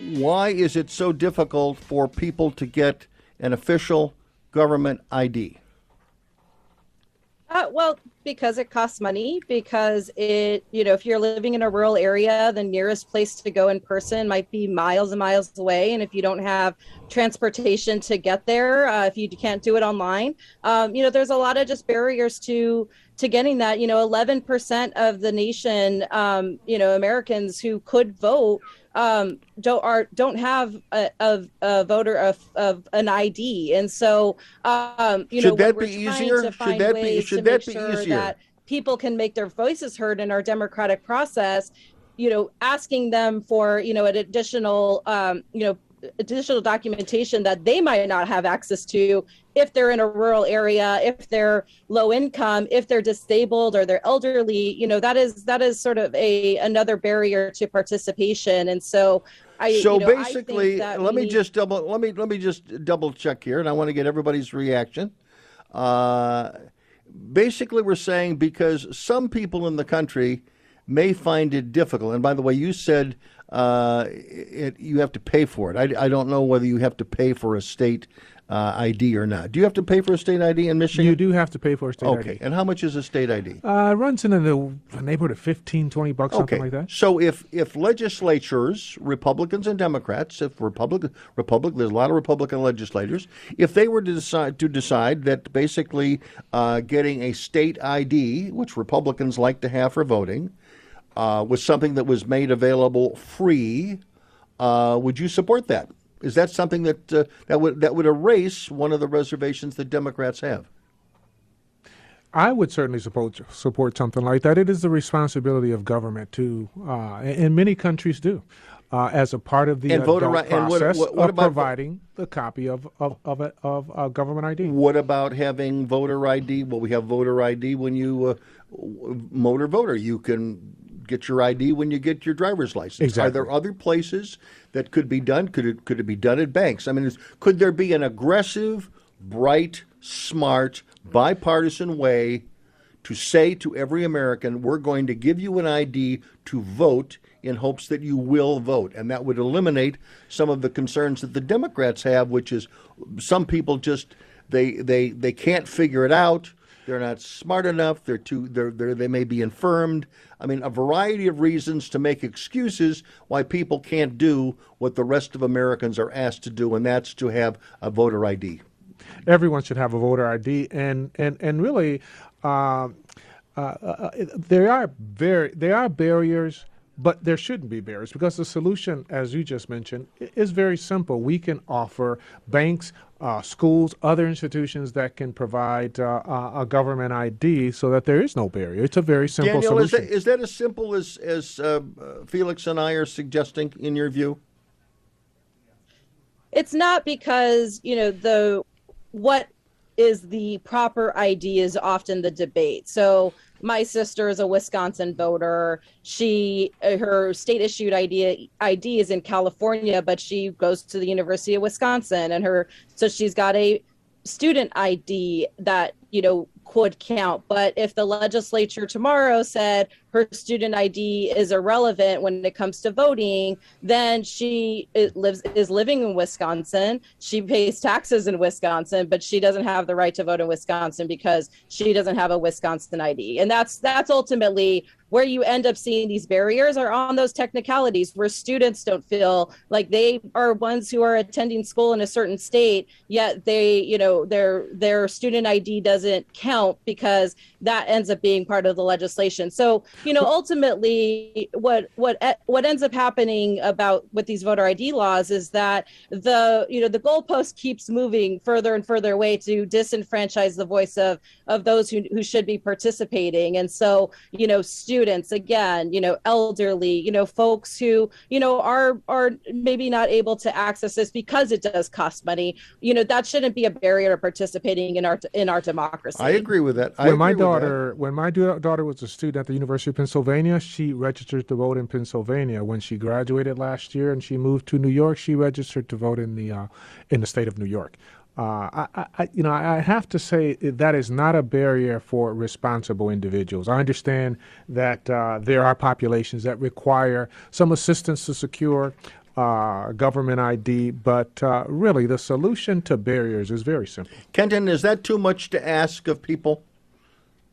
why is it so difficult for people to get an official government ID? Uh, well, because it costs money, because it, you know, if you're living in a rural area, the nearest place to go in person might be miles and miles away. And if you don't have transportation to get there, uh, if you can't do it online, um, you know, there's a lot of just barriers to to getting that. You know, 11% of the nation, um, you know, Americans who could vote um, don't are don't have a, a, a voter of, of an ID, and so um, you Should know that be we're trying easier? to Should find that be- should to that make be sure easier? that people can make their voices heard in our democratic process. You know, asking them for you know an additional um, you know additional documentation that they might not have access to if they're in a rural area if they're low income if they're disabled or they're elderly you know that is that is sort of a another barrier to participation and so I, so you know, basically, let me need- just double let me let me just double check here, and I want to get everybody's reaction. Uh, basically, we're saying because some people in the country may find it difficult. And by the way, you said uh, it, you have to pay for it. I, I don't know whether you have to pay for a state uh, ID or not. Do you have to pay for a state ID in Michigan? You do have to pay for a state okay. ID. Okay, and how much is a state ID? Uh, it runs in the neighborhood of 15, 20 bucks, something like that. So if if legislatures, Republicans and Democrats, if Republic Republic, there's a lot of Republican legislators, if they were to decide to decide that basically uh, getting a state ID, which Republicans like to have for voting, uh, was something that was made available free, uh, would you support that? Is that something that uh, that would that would erase one of the reservations that Democrats have? I would certainly support support something like that. It is the responsibility of government to, uh, and many countries do, uh, as a part of the And voter ri- and what- process what- what of about- providing the copy of of of, a, of a government ID. What about having voter ID? Well, we have voter ID when you uh, motor voter. You can get your ID when you get your driver's license. Exactly. Are there other places that could be done? Could it could it be done at banks? I mean, is, could there be an aggressive, bright, smart, bipartisan way to say to every American, "We're going to give you an ID to vote." In hopes that you will vote, and that would eliminate some of the concerns that the Democrats have, which is some people just they they they can't figure it out. They're not smart enough. They're too. They're, they're they may be infirmed. I mean, a variety of reasons to make excuses why people can't do what the rest of Americans are asked to do, and that's to have a voter ID. everyone should have a voter ID, and and and really, um, uh, uh, there are very there are barriers, but there shouldn't be barriers because the solution, as you just mentioned, is very simple. We can offer banks. Uh, schools, other institutions that can provide uh, a a government ID so that there is no barrier. It's a very simple Daniel, is solution. that, is that as simple as as uh, uh, Felix and I are suggesting in your view? it's not because you know the what is the proper ID is often the debate. So my sister is a Wisconsin voter. She uh, her state issued ID ID is in California, but she goes to the University of Wisconsin, and her so she's got a student ID that you know could count. But if the legislature tomorrow said her student ID is irrelevant when it comes to voting, then she lives is living in Wisconsin. She pays taxes in Wisconsin, but she doesn't have the right to vote in Wisconsin because she doesn't have a Wisconsin ID. And that's that's ultimately where you end up seeing these barriers are on those technicalities where students don't feel like they are ones who are attending school in a certain state yet they you know their their student id doesn't count because that ends up being part of the legislation so you know ultimately what what eh, what ends up happening about with these voter id laws is that the you know the goalpost keeps moving further and further away to disenfranchise the voice of of those who, who should be participating and so you know students again you know elderly you know folks who you know are are maybe not able to access this because it does cost money you know that shouldn't be a barrier to participating in our in our democracy I agree with that. I when my agree with that. daughter when my da- daughter was a student at the University Pennsylvania, she registered to vote in Pennsylvania. When she graduated last year and she moved to New York, she registered to vote in the uh, in the state of New York. Uh, I- I, you know, I have to say that is not a barrier for responsible individuals. I understand that uh, there are populations that require some assistance to secure uh, government ID, but uh, really the solution to barriers is very simple. Kenton, is that too much to ask of people?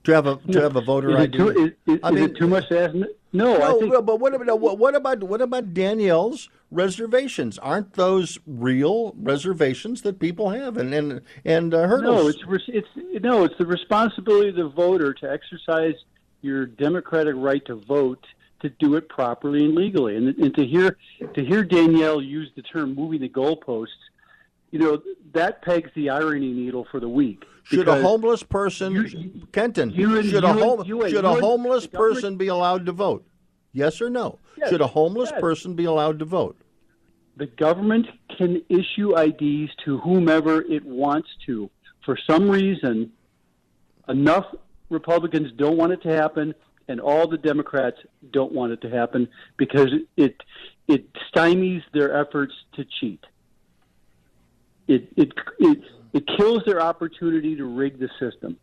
To have a to have a voter is it ID. too, is, is, I is mean, it too much to ask? No, I no, think but what about what about what about Danielle's reservations? Aren't those real reservations that people have and and and uh, hurdles? No, it's it's no, it's the responsibility of the voter to exercise your democratic right to vote to do it properly and legally. And, and to hear to hear Danielle use the term "moving the goalposts," you know that pegs the irony needle for the week. Should a homeless person, Kenton, you and- should a you and- home, you and- should you a homeless person be allowed to vote? Yes or no? Yes, should a homeless yes. person be allowed to vote? the government can issue IDs to whomever it wants to. For some reason, enough Republicans don't want it to happen, and all the Democrats don't want it to happen because it it stymies their efforts to cheat. It it it, it kills their opportunity to rig the system.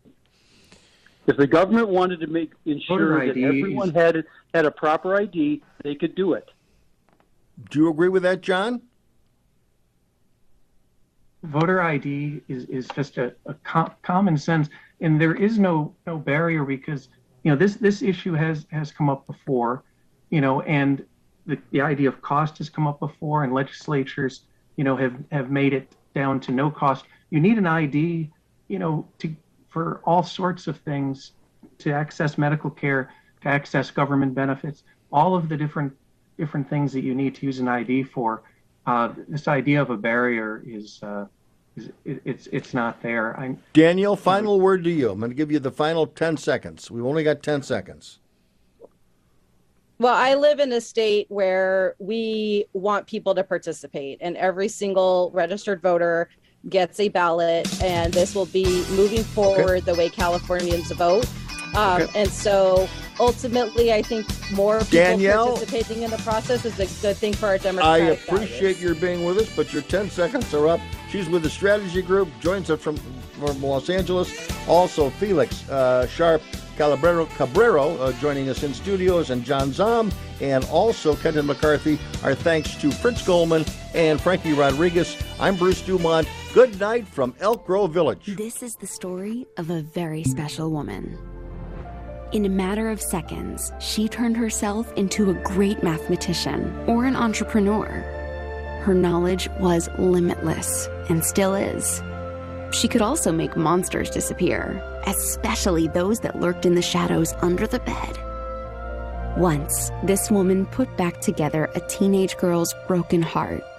If the government wanted to make ensure that everyone had had a proper ID, they could do it. Do you agree with that, John? voter ID is, is just a, a com- common sense, and there is no no barrier because you know this this issue has has come up before, you know, and the, the idea of cost has come up before, and legislatures you know have have made it down to no cost. You need an ID, you know, to for all sorts of things, to access medical care, to access government benefits, all of the different different things that you need to use an ID for. Uh, this idea of a barrier is, uh, is it, it's it's not there. I'm, Daniel, final word to you. I'm going to give you the final 10 seconds. We've only got 10 seconds. Well, I live in a state where we want people to participate, and every single registered voter gets a ballot, and this will be moving forward the way Californians vote. Um, Okay. And so ultimately, I think more people Danielle? participating in the process is a good thing for our democracy. I appreciate values. your being with us, but your 10 seconds are up. She's with the strategy group, joins us from, from Los Angeles. Also, Felix uh, Sharp Calabrero, Cabrero uh, joining us in studios, and John Zom, and also Kenton McCarthy. Our thanks to Prince Goldman and Frankie Rodriguez. I'm Bruce DuMont. Good night from Elk Grove Village. This is the story of a very special woman. In a matter of seconds, she turned herself into a great mathematician or an entrepreneur. Her knowledge was limitless and still is. She could also make monsters disappear, especially those that lurked in the shadows under the bed. Once, this woman put back together a teenage girl's broken heart,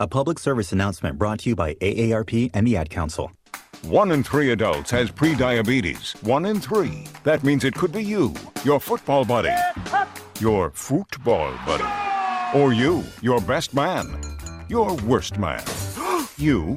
A public service announcement brought to you by AARP and the Ad Council. One in three adults has prediabetes. One in three. That means it could be you, your football buddy, your football buddy, or you, your best man, your worst man, you,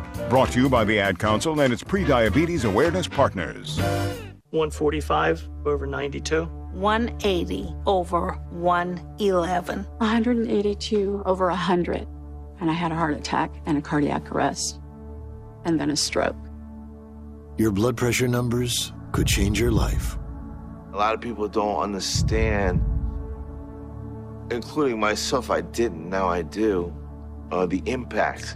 Brought to you by the Ad Council and its pre-diabetes awareness partners. 145 over 92. 180 over 111. 182 over 100. And I had a heart attack and a cardiac arrest, and then a stroke. Your blood pressure numbers could change your life. A lot of people don't understand, including myself. I didn't, now I do, uh, the impact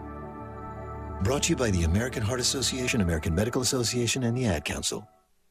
Brought to you by the American Heart Association, American Medical Association, and the Ad Council.